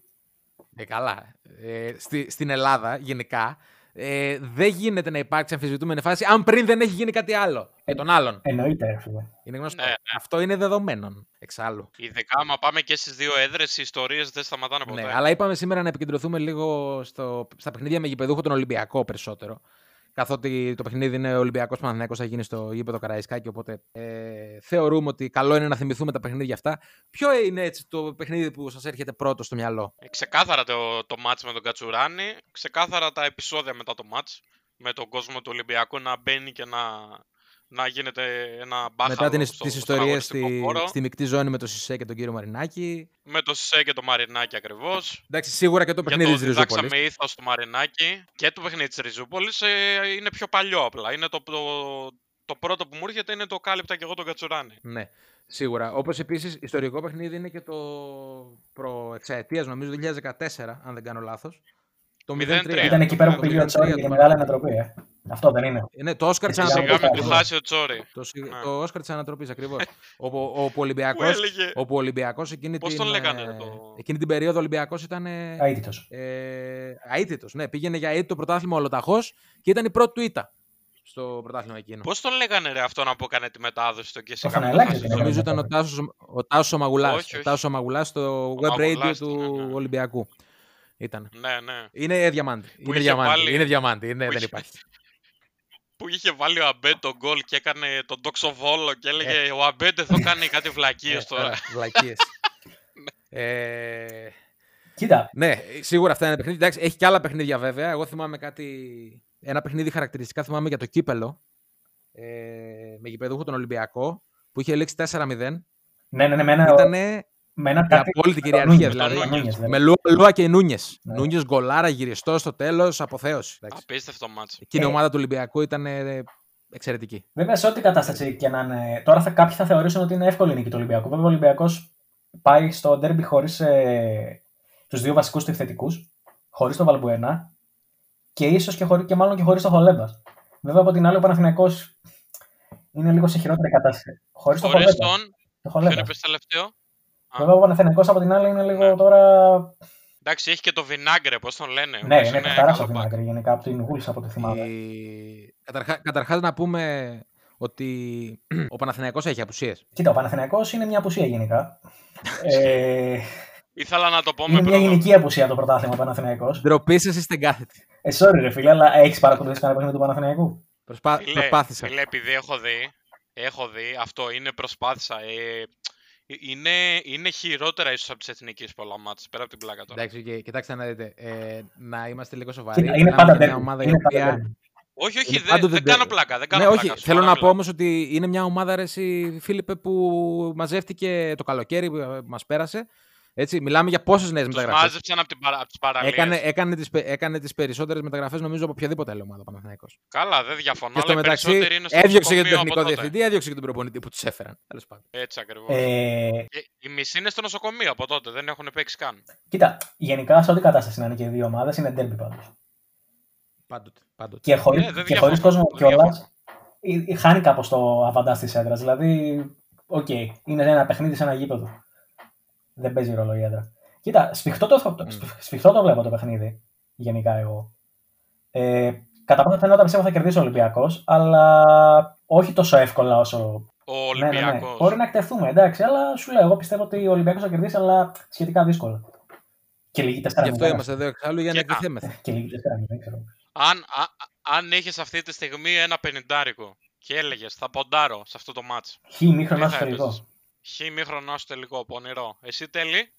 Ε, καλά. Ε, στη, στην Ελλάδα, γενικά, ε, δεν γίνεται να υπάρξει αμφισβητούμενη φάση αν πριν δεν έχει γίνει κάτι άλλο. Ε, των άλλων. Εννοείται, ρε φίλε. Είναι γνωστό. Ναι, ναι. Αυτό είναι δεδομένων, εξάλλου. Ειδικά άμα πάμε και στις δύο έδρες, οι ιστορίες δεν σταματάνε ποτέ. Ναι, αλλά είπαμε σήμερα να επικεντρωθούμε λίγο στο, στα παιχνίδια με γηπεδούχο τον Ολυμπιακό περισσότερο. Καθότι το παιχνίδι είναι ο Ολυμπιακός Παναθυνιακό, θα γίνει στο γήπεδο Καραϊσκάκη. Οπότε ε, θεωρούμε ότι καλό είναι να θυμηθούμε τα παιχνίδια αυτά. Ποιο είναι έτσι το παιχνίδι που σας έρχεται πρώτο στο μυαλό; Ε, Ξεκάθαρα το, το μάτς με τον Κατσουράνη, ξεκάθαρα τα επεισόδια μετά το μάτς, με τον κόσμο του Ολυμπιακού να μπαίνει και να, να γίνεται ένα μπάχαλο Μετά την, στο, τις στον ιστορίες αγωνιστικό στη, χώρο, στη μεικτή ζώνη με τον Σισε και τον κύριο Μαρινάκη. με το Σισε και το Μαρινάκη ακριβώς. Εντάξει, σίγουρα και το Για παιχνίδι το τη Ριζούπολης. διδάξαμε ήθος του Μαρινάκη και το παιχνίδι της Ριζούπολης ε, είναι πιο παλιό απλά. Είναι το, το, το πρώτο που μου έρχεται είναι το κάλυπτα και εγώ τον Κατσουράνη. Ναι, σίγουρα. Όπως επίσης ιστορικό παιχνίδι είναι και το προ εξαετίας, νομίζω 2014, αν δεν κάνω λάθος. Το 0-3. 0-3. Ήταν εκεί πέρα που Το πήγε ο 0-3, Τσόρι για το τη μεγάλη ανατροπή, ε. Αυτό δεν είναι. Ναι, το Όσκαρ τη Σιγά Σιγά ανατροπή. μην το του χάσει ο Τσόρι. Το, σι- Ναι. το Όσκαρ τη ανατροπή ακριβώς. όπου, όπου ο Ολυμπιακό. Που έλεγε. Όπου ο Ολυμπιακός εκείνη, Πώς την, τον λέγανε, ε, ρε, το- εκείνη την περίοδο ο Ολυμπιακός ήταν. Ε, Αίτητος. ε, αίτητος, ναι, πήγαινε για αίτητο πρωτάθλημα ολοταχώ και ήταν η πρώτη του ήττα στο πρωτάθλημα εκείνο. Πώς τον λέγανε ρε αυτόν που έκανε τη μετάδοση στο και Το σιγά μην Φανελάκη χάσει δεν ο έκανε. Νομίζω ήταν ο Τάσος, ο Τάσος ο Μαγουλάς. Όχι, Ο όχι. Τάσος ο Μαγουλάς στο Ο web radio Μαγουλάς, του ναι, ναι. Ολυμπιακού. Ήταν. Ναι, ναι. Είναι διαμάντη. Είναι είχε διαμάντη. βάλει- Είναι διαμάντη. Ναι, που δεν είχε- υπάρχει. Που είχε βάλει ο Αμπέντ τον γκολ και έκανε τον τοξοβόλο και έλεγε Ε. Ο Αμπέντ εδώ κάνει κάτι βλακίες Ε, τώρα. τώρα, Βλακίες. ε, Κοίτα, ναι, σίγουρα αυτά είναι παιχνίδια. Εντάξει, έχει και άλλα παιχνίδια βέβαια. Εγώ θυμάμαι κάτι. Ένα παιχνίδι χαρακτηριστικά θυμάμαι για το κύπελο. Ε, με γηπεδούχο τον Ολυμπιακό που είχε λήξει 4-0. ναι, ναι, ναι, με ένα, Ήταν με ένα η κάτι- απόλυτη με τον κυριαρχία Νούνιες, δηλαδή. με τον Νούνιες, δηλαδή. Με Λούα, Λούα και Νούνιες. Ναι. Νούνιες γκολάρα γυριστό στο τέλος, αποθέωση. εντάξει. Απίστευτο μάτς. Εκείνη η Ε. ομάδα του Ολυμπιακού ήταν ε, εξαιρετική. Βέβαια, σε ό,τι κατάσταση και να είναι. Τώρα θα, κάποιοι θα θεωρήσουν ότι είναι εύκολη η νίκη του Ολυμπιακού. Βέβαια, ο Ολυμπιακός πάει στο ντέρμπι χωρίς ε, τους δύο βασικούς του επιθετικού, χωρίς τον Βαλμπουενά και ίσως και, χωρί, και μάλλον και χωρίς τον Χολέμπας. Βέβαια, από την άλλη, ο Παναθηναϊκός είναι λίγο σε χειρότερη κατάσταση. Χωρίς τον Χωρίς Χολέμπας. τον, Το ποιον Χολέμπας. είπες τελευταίο. Α, Βέβαια, ο Παναθηναϊκός από την άλλη είναι λίγο Ναι. τώρα. Εντάξει, έχει και το Βινάγκρε, πώς τον λένε. ο Ναι, οποίος είναι καθαρά καλό στο back. Βινάγκρη γενικά από την Γούλης από ό,τι θυμάμαι. Η... Καταρχά, καταρχάς να πούμε ότι ο Παναθηναϊκός έχει απουσίες. Κοίτα, ο Παναθηναϊκός είναι μια απουσία γενικά. ε, Ήθελα να το πω με είναι μια πρώτο. γενική απουσία το πρωτάθλημα ο Παναθηναϊκός. Ντροπή σας είστε εγκάθετοι. Ε, sorry, ρε φίλε, αλλά έχεις παρακολουθήσει κανένα παιχνίδι του Παναθηναϊκού; Προσπά... Φίλε, Προσπάθησα. φίλε, επειδή έχω δει, έχω δει, αυτό είναι προσπάθησα. Ε, είναι, είναι χειρότερα ίσως από τις εθνικές πολλά μάτς, πέρα από την πλάκα τώρα. Εντάξει, okay, κοιτάξτε να δείτε. Ε, να είμαστε λίγο σοβαροί. Κοίτα, είναι Μιλάμε πάντα για μια derby. ομάδα η Είναι πάντα οποία. derby. Όχι, όχι, Είναι δεν πάντοτε δεν κάνω derby. πλάκα. Δεν κάνω Ναι, πλάκα, όχι. σου Θέλω να μιλάω. πω όμως ότι είναι μια ομάδα, ρε, εσύ, Φίλιππε, που μαζεύτηκε το καλοκαίρι που μας πέρασε. Έτσι, μιλάμε για πόσες νέες Τους μεταγραφές. μάζεψαν από, την παρα... από τις παραλίες. Έκανε, έκανε τις, πε- έκανε τις περισσότερες μεταγραφές νομίζω από οποιαδήποτε άλλη ομάδα ο Παναθηναϊκός. Καλά, δεν διαφωνώ, Και στο αλλά οι μεταξύ περισσότεροι είναι στο έδιωξε και τον νοσοκομείο τεχνικό από τότε. διευθυντή, έδιωξε και τον προπονητή που τους έφεραν. Τέλος πάντων. Έτσι ακριβώς. Ε, Και οι μισοί είναι στο νοσοκομείο από τότε, δεν έχουν παίξει καν. κοίτα, γενικά σε ό,τι κατάσταση να είναι και οι δύο ομάδες είναι derby πάντως. Πάντοτε. πάντοτε. Και χωρί Ναι, δεν και χωρίς διαφωνώ, κόσμο δεν κιόλας. διαφωνώ. ε, χάνει κάπως το αβαντάζ της έδρας. Δηλαδή, OK, okay, είναι ένα παιχνίδι σε ένα γήπεδο. Δεν παίζει ρόλο η έδρα. Κοίτα, σφιχτό το, mm. σφιχτό το βλέπω το παιχνίδι, γενικά εγώ. Ε, κατά πόσο φαινόταν πιστεύω θα κερδίσει ο Ολυμπιακός, αλλά όχι τόσο εύκολα όσο. Ο Ολυμπιακό. Ναι, ναι, ναι. Μπορεί να εκτεθούμε, εντάξει, αλλά σου λέω, εγώ πιστεύω ότι ο Ολυμπιακός θα κερδίσει, αλλά σχετικά δύσκολα. Και λίγη τέσσερα Γι' αυτό είμαστε εδώ εξάλλου για να εκτεθέμεθα. Και λίγη τέσσερα δεν ξέρω. Αν, αν είχες αυτή τη στιγμή ένα πενιντάρικο και έλεγες θα ποντάρω σε αυτό το μάτς. Χ μήχρονο στο τελικό. Χ μήχρονο στο τελικό, πονηρό. Εσύ τέλει.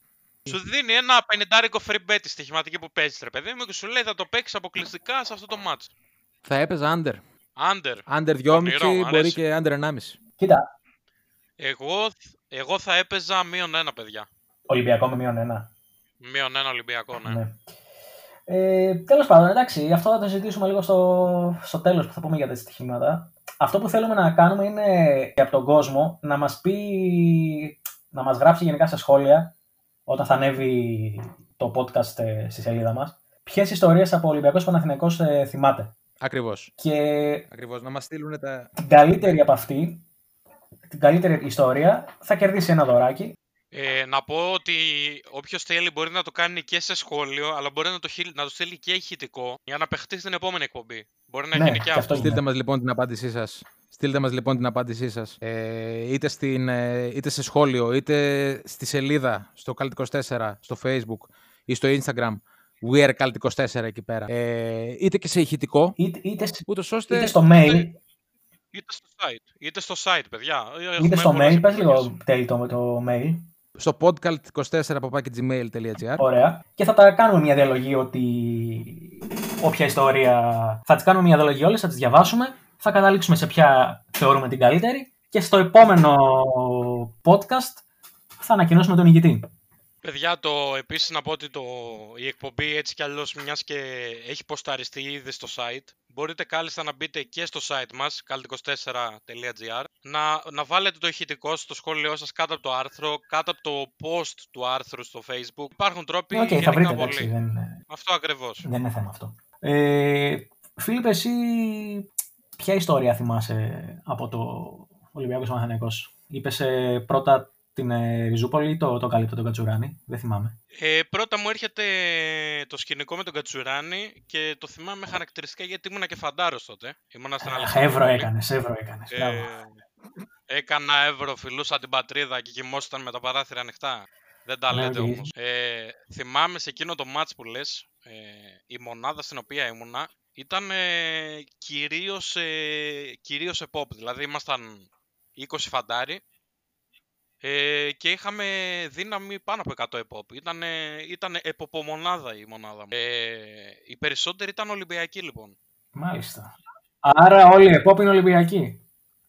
Σου δίνει ένα πενιντάρικο free bet στη στοιχηματική που παίζεις, ρε παιδί μου, και σου λέει θα το παίξεις αποκλειστικά σε αυτό το match. Θα έπαιζα under. Under. Under 2,5 μπορεί και under 1,5. Κοίτα. Εγώ, εγώ θα έπαιζα μείον ένα, παιδιά. Ολυμπιακό με μείον ένα. Μείον ένα Ολυμπιακό, ναι. ναι. Ε, Τέλος πάντων, εντάξει, αυτό θα το συζητήσουμε λίγο στο, στο τέλος που θα πούμε για τα στοιχήματα. Αυτό που θέλουμε να κάνουμε είναι από τον κόσμο να μας πει, να μας γράψει γενικά στα σχόλια όταν θα ανέβει το podcast ε, στη σελίδα μας ποιες ιστορίες από Ολυμπιακός Παναθηναϊκός ε, θυμάται. Ακριβώς. Και Ακριβώς, να μας στείλουν τα... την καλύτερη από αυτή, την καλύτερη ιστορία θα κερδίσει ένα δωράκι ε, να πω ότι όποιος θέλει μπορεί να το κάνει και σε σχόλιο, αλλά μπορεί να το, να το στείλει και ηχητικό για να παιχτεί στην επόμενη εκπομπή. Μπορεί να ναι, γίνει και, αυτό. Στείλτε μας λοιπόν την απάντησή σας. Στείλτε μας λοιπόν την απάντησή σας ε, είτε, στην, ε, είτε σε σχόλιο, είτε στη σελίδα στο Cult24, στο Facebook ή στο Instagram. We are Cult24 εκεί πέρα. Ε, είτε και σε ηχητικό, είτε, είτε, ούτως ώστε... είτε στο mail. Είτε στο site, είτε στο site, παιδιά. Είτε στο mail, πες λίγο τέλει το, το mail στο podcast24 gmail.gr. Ωραία. Και θα τα κάνουμε μια διαλογή ότι όποια ιστορία. Θα τις κάνουμε μια διαλογή όλες, θα τις διαβάσουμε. Θα καταλήξουμε σε ποια θεωρούμε την καλύτερη. Και στο επόμενο podcast θα ανακοινώσουμε τον ηγητή. Παιδιά, το, επίσης να πω ότι το, η εκπομπή έτσι κι αλλιώς μιας και έχει ποσταριστεί ήδη στο site, μπορείτε κάλλιστα να μπείτε και στο site μας, cult24.gr, να, να βάλετε το ηχητικό στο σχόλιο σας κάτω από το άρθρο, κάτω από το post του άρθρου στο facebook. Υπάρχουν τρόποι okay, θα βρείτε, πολύ. δεν... Αυτό ακριβώς. Δεν είναι θέμα αυτό. Ε, Φίλιπ, εσύ ποια ιστορία θυμάσαι από το Ολυμπιακός Μαθανιακός. Είπες ε, πρώτα την ε, Ριζούπολη ή το, το καλύπτω τον Κατσουράνη, δεν θυμάμαι. Ε, πρώτα μου έρχεται το σκηνικό με τον Κατσουράνη και το θυμάμαι χαρακτηριστικά γιατί ήμουν και φαντάρος τότε. Ήμουνα στην Αλεξανδρούπολη. Εύρο έκανες, εύρο έκανες. Ε, έκανα εύρο, φιλούσα την πατρίδα και κοιμόσταν με τα παράθυρα ανοιχτά. Δεν τα ναι, λέτε όμως. Ε, θυμάμαι σε εκείνο το μάτς που λες, ε, η μονάδα στην οποία ήμουνα ήταν ε, κυρίως, ε, κυρίως επόπ. Δηλαδή ήμασταν 20 φαντάρι ε, και είχαμε δύναμη πάνω από 100 επόπ. Ήταν, ήταν εποπομονάδα η μονάδα μου. Ε, οι περισσότεροι ήταν Ολυμπιακοί λοιπόν. Μάλιστα. Άρα όλοι οι επόπ είναι Ολυμπιακοί.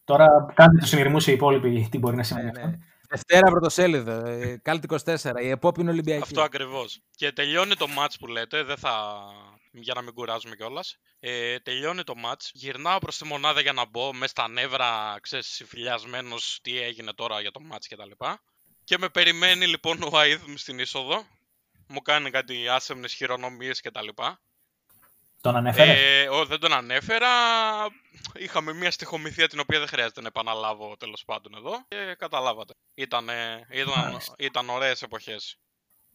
Τώρα κάντε τους συνειρμούς οι υπόλοιποι τι μπορεί να σημαίνει ναι, αυτό. Ναι. Δευτέρα πρωτοσέλιδο, κάλτ 24, η ΕΠΟΠ είναι Ολυμπιακή. Αυτό ακριβώς. Και τελειώνει το match που λέτε, δεν θα... για να μην κουράζουμε κιόλας. Ε, τελειώνει το match, γυρνάω προς τη μονάδα για να μπω, μες στα νεύρα, ξέρεις, συμφιλιασμένος τι έγινε τώρα για το match κτλ. Και, και με περιμένει λοιπόν ο Αίδμ στην είσοδο. Μου κάνει κάτι άσεμνες χειρονομίες κτλ. Τον ανέφερες; Ε, ο, δεν τον ανέφερα. Είχαμε μια στοιχομηθεία την οποία δεν χρειάζεται να επαναλάβω τέλος πάντων εδώ. Και καταλάβατε. Ήταν, ήταν, ήταν ωραίες εποχές.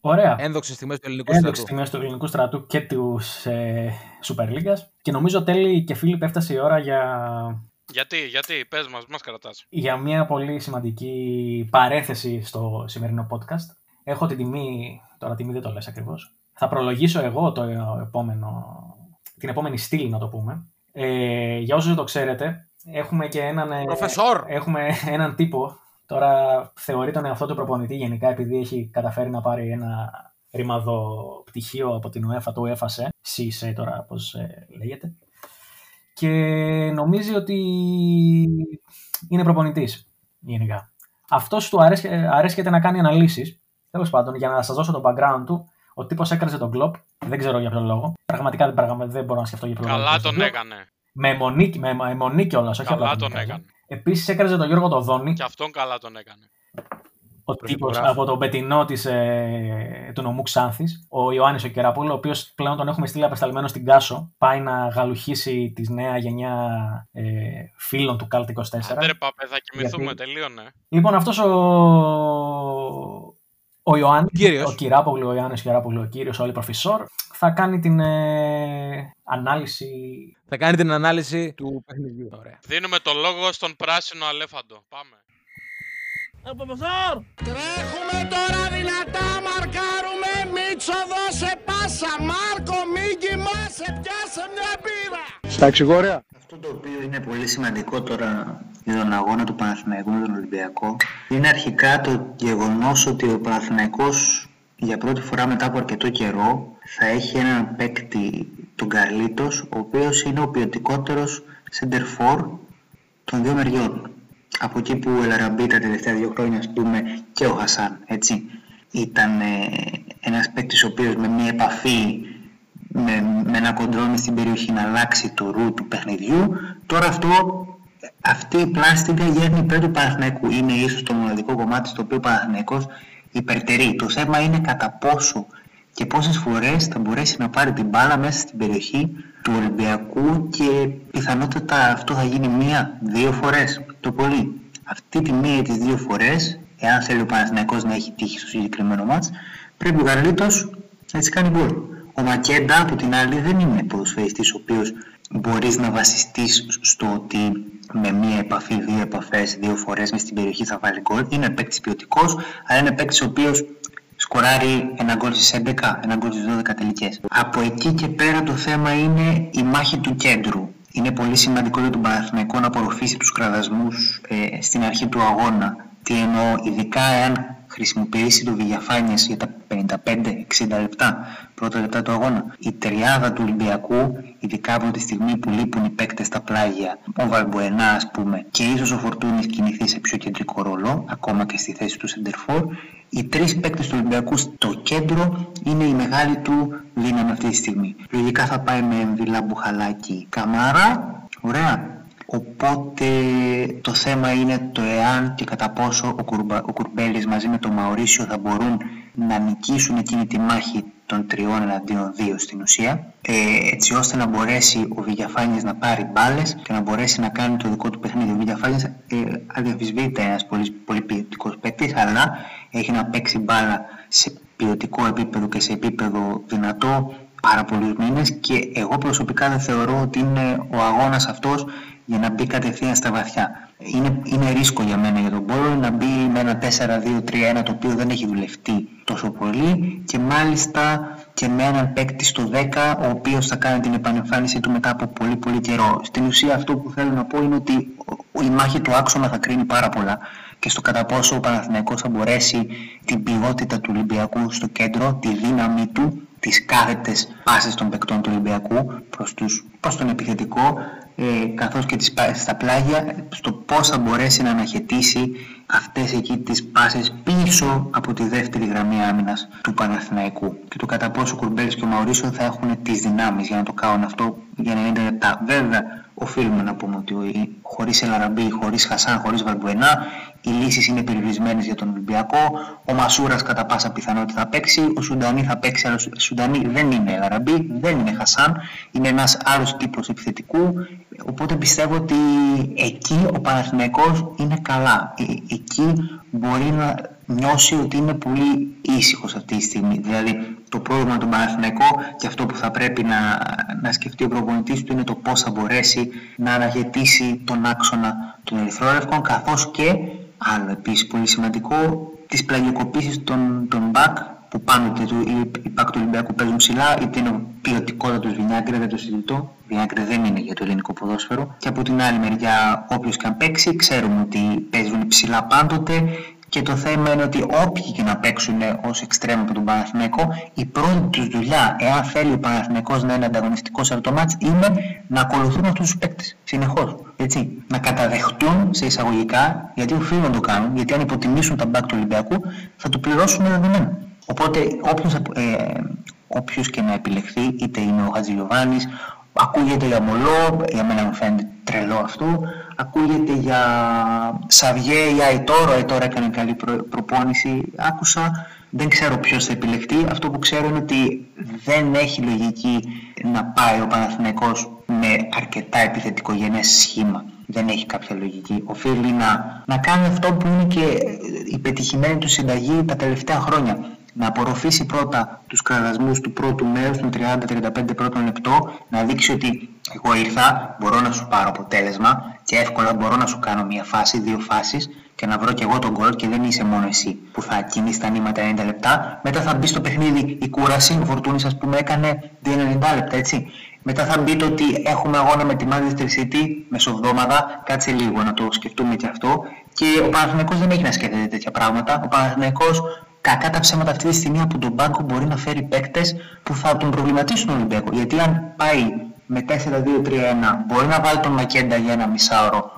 Ωραία. Ένδοξες στιγμές του ελληνικού στρατού. Ένδοξε στιγμές του ελληνικού στρατού και τους ε, Super League. Και νομίζω τέλει και Φίλιπ έφτασε η ώρα για. Γιατί, γιατί, πες μας, μας κρατάς. Για μια πολύ σημαντική παρέθεση στο σημερινό podcast. Έχω την τιμή, τώρα τιμή δεν το λες ακριβώς, θα προλογίσω εγώ το επόμενο την επόμενη στήλη να το πούμε. Ε, για όσους δεν το ξέρετε, έχουμε και έναν, ε, έχουμε έναν τύπο, τώρα θεωρεί τον εαυτό του προπονητή γενικά επειδή έχει καταφέρει να πάρει ένα ρημαδό πτυχίο από την UEFA, το UEFA ΣΥΣΕ τώρα πώς ε, λέγεται. Και νομίζει ότι είναι προπονητής γενικά. Αυτός του αρέσκεται να κάνει αναλύσεις, τέλος πάντων, για να σας δώσω το background του, ο τύπος έκραζε τον κλοπ. Δεν ξέρω για ποιο λόγο. Πραγματικά δεν, δεν μπορώ να σκεφτώ για ποιο λόγο. Καλά τον έκανε. Με αιμονή, με αιμονή κιόλας. Καλά τον έκανε. Επίσης έκραζε τον Γιώργο Τοδόνη. Και αυτόν καλά τον έκανε. ο τύπος Πρωθυπουργά. από τον πετινό της, ε, του νομού Ξάνθης, ο Ιωάννης ο Κεραπούλου, ο οποίος πλέον τον έχουμε στείλει απεσταλμένο στην Κάσο, πάει να γαλουχίσει της νέα γενιά ε, φίλων του Κάλτ 24. Άντε ρε παπέ, θα κοιμηθούμε, Γιατί- τελείωνε. Λοιπόν, αυτός ο, ο Ιωάννης, Κύριος. ο Κυράπογλου, ο Ιωάννης Κυράπογλου, ο κύριος, ο Προφισόρ, θα κάνει την ε, ανάλυση Θα κάνει την ανάλυση του παιχνιδιού. Ωραία. Δίνουμε το λόγο στον πράσινο αλέφαντο. Πάμε. Τρέχουμε τώρα δυνατά, μαρκάρουμε. Μίτσο δώσε πάσα. Μάρκο, μη κοιμάσαι, πιάσε μια μπύρα. Στα εξηγόρια. Αυτό το οποίο είναι πολύ σημαντικό τώρα για τον αγώνα του Παναθηναϊκού με τον Ολυμπιακό είναι αρχικά το γεγονός ότι ο Παναθηναϊκός για πρώτη φορά μετά από αρκετό καιρό θα έχει έναν παίκτη, τον Καρλίτος, ο οποίος είναι ο ποιοτικότερος center for των δύο μεριών. Από εκεί που ο Ελαραμπή τα τελευταία δύο χρόνια, ας πούμε, και ο Χασάν, έτσι, ήταν ε, ένας παίκτης ο οποίος με μία επαφή με, με ένα κοντρόλ στην περιοχή να αλλάξει το ρου του παιχνιδιού. Τώρα αυτό, αυτή η πλάστικα γέρνει υπέρ του Παναθηναϊκού. Είναι ίσως το μοναδικό κομμάτι στο οποίο ο Παναθηναϊκός υπερτερεί. Το θέμα είναι κατά πόσο και πόσες φορές θα μπορέσει να πάρει την μπάλα μέσα στην περιοχή του Ολυμπιακού και πιθανότατα αυτό θα γίνει μία, δύο φορές το πολύ. Αυτή τη μία ή τις δύο φορές, εάν θέλει ο Παναθηναϊκός να έχει τύχει στο συγκεκριμένο μάτς, πρέπει ο Καρλίτος να τις κάνει γκολ. Ο Μακέντα από την άλλη δεν είναι ποδοσφαιριστής ο οποίος μπορείς να βασιστείς στο ότι με μία επαφή, δύο επαφές, δύο φορές μες στην περιοχή θα βάλει γκολ. Είναι παίκτης ποιοτικός, αλλά είναι παίκτης ο οποίος σκοράρει ένα γκολ στις 11, ένα γκολ στις 12 τελικές. Από εκεί και πέρα το θέμα είναι η μάχη του κέντρου. Είναι πολύ σημαντικό για τον Παναθηναϊκό να απορροφήσει τους κραδασμούς ε, στην αρχή του αγώνα. Τι εννοώ, ειδικά εάν χρησιμοποιήσει το Βηγιαφάνιες για τα 55-60 λεπτά, πρώτα λεπτά του αγώνα. Η τριάδα του Ολυμπιακού, ειδικά από τη στιγμή που λείπουν οι παίκτες στα πλάγια, ο Βαλμποενά ας πούμε, και ίσως ο Φορτούνης κινηθεί σε πιο κεντρικό ρόλο, ακόμα και στη θέση του Σεντερφόρ, οι τρεις παίκτες του Ολυμπιακού στο κέντρο είναι η μεγάλη του δύναμη αυτή τη στιγμή. Λογικά θα πάει με Εμβιλά Μπουχαλάκη Καμάρα, ωραία. Οπότε το θέμα είναι το εάν και κατά πόσο ο, Κουρμπα, ο Κουρμπέλης μαζί με τον Μαωρίσιο θα μπορούν να νικήσουν εκείνη τη μάχη των τριών εναντίον δύο στην ουσία ε, έτσι ώστε να μπορέσει ο Βηγιαφάνιες να πάρει μπάλες και να μπορέσει να κάνει το δικό του παιχνίδι. Ο Βηγιαφάνιες ε, αδιαμφισβήτητα είναι ένας πολύ, πολύ ποιοτικός παίκτης αλλά έχει να παίξει μπάλα σε ποιοτικό επίπεδο και σε επίπεδο δυνατό πάρα πολλούς μήνες και εγώ προσωπικά δεν θεωρώ ότι είναι ο αγώνας αυτός για να μπει κατευθείαν στα βαθιά. Είναι, είναι ρίσκο για μένα για τον Πόλο να μπει με ένα 4-2-3-1 το οποίο δεν έχει δουλευτεί τόσο πολύ και μάλιστα και με έναν παίκτη στο 10 ο οποίος θα κάνει την επανεμφάνιση του μετά από πολύ πολύ καιρό. Στην ουσία αυτό που θέλω να πω είναι ότι ο- η μάχη του άξονα θα κρίνει πάρα πολλά και στο κατά πόσο ο Παναθηναϊκός θα μπορέσει την ποιότητα του Ολυμπιακού στο κέντρο, τη δύναμη του, τις κάθετες πάσες των παικτών του Ολυμπιακού προς, τους, προς τον επιθετικό ε, καθώς και τις πάσες στα πλάγια στο πώς θα μπορέσει να αναχαιτήσει αυτές εκεί τις πάσες πίσω από τη δεύτερη γραμμή άμυνας του Παναθηναϊκού και το κατά πόσο ο Κουρμπέλης και ο Μαουρίσιο θα έχουν τις δυνάμεις για να το κάνουν αυτό για 90 λεπτά. Βέβαια, οφείλουμε να πούμε ότι ο- χωρίς Ελαραμπή, χωρίς Χασάν, χωρίς Βαλμπουενά οι λύσεις είναι περιορισμένες για τον Ολυμπιακό. Ο Μασούρας κατά πάσα πιθανότητα θα παίξει, ο Σουντανί θα παίξει, αλλά ο Σουντανί δεν είναι Ελαραμπή, δεν είναι Χασάν, είναι ένας άλλος τύπος επιθετικού. Οπότε πιστεύω ότι εκεί ο Παναθηναϊκός είναι καλά. Ε, εκεί μπορεί να νιώσει ότι είναι πολύ ήσυχος αυτή τη στιγμή. Δηλαδή το πρόβλημα του Παναθηναϊκό και αυτό που θα πρέπει να, να σκεφτεί ο προπονητής του είναι το πώς θα μπορέσει να αναγετήσει τον άξονα των ερυθρόλευκων καθώς και άλλο επίσης πολύ σημαντικό τις πλαγιοκοπήσεις των, των μπακ που πάνω είτε του, οι, οι μπακ του Ολυμπιακού παίζουν ψηλά είτε είναι ο ποιοτικότατος Βινιάγκρε δεν το συζητώ Βινιάγκρε δεν είναι για το ελληνικό ποδόσφαιρο και από την άλλη μεριά όποιος και αν παίξει ξέρουμε ότι παίζουν ψηλά πάντοτε και το θέμα είναι ότι όποιοι και να παίξουν ως εξτρέμ από τον Παναθηναϊκό, η πρώτη τους δουλειά, εάν θέλει ο Παναθηναϊκός να είναι ανταγωνιστικός σε αυτό το μάτς, είναι να ακολουθούν αυτούς τους παίκτες. Συνεχώς. Έτσι. Να καταδεχτούν σε εισαγωγικά, γιατί οφείλουν να το κάνουν, γιατί αν υποτιμήσουν τα μπακ του Ολυμπιακού, θα το πληρώσουν δεδομένα. Οπότε όποιος, ε, όποιος και να επιλεχθεί, είτε είναι ο Χατζηλιοβάνης, Ακούγεται για Μολό, για μένα μου φαίνεται τρελό αυτό. Ακούγεται για Σαβιέ ή Αϊτόρο, Αϊτόρο έκανε καλή προ, προπόνηση. Άκουσα, δεν ξέρω ποιος θα επιλεχτεί. Αυτό που ξέρω είναι ότι δεν έχει λογική να πάει ο Παναθηναϊκός με αρκετά επιθετικογενές σχήμα. Δεν έχει κάποια λογική. Οφείλει να, να κάνει αυτό που είναι και η πετυχημένη του συνταγή τα τελευταία χρόνια να απορροφήσει πρώτα τους κραδασμούς του πρώτου μέρους, των 30-35 πρώτων λεπτών, να δείξει ότι εγώ ήρθα, μπορώ να σου πάρω αποτέλεσμα και εύκολα μπορώ να σου κάνω μια φάση, δύο φάσεις και να βρω και εγώ τον κόλ και δεν είσαι μόνο εσύ που θα κινείς τα νήματα 90 λεπτά. Μετά θα μπει στο παιχνίδι η κούραση, ο Φορτούνης ας πούμε έκανε 2-90 λεπτά έτσι. Μετά θα μπείτε ότι έχουμε αγώνα με τη Manchester City μεσοβδόμαδα, κάτσε λίγο να το σκεφτούμε και αυτό. Και ο Παναθηναϊκός δεν έχει να σκέφτεται τέτοια πράγματα. Ο Παναθηναϊκός κακά τα ψέματα αυτή τη στιγμή από τον πάγκο μπορεί να φέρει παίκτες που θα τον προβληματίσουν τον Ολυμπιακό. Γιατί αν πάει με 4-2-3-1, μπορεί να βάλει τον Μακέντα για ένα μισάωρο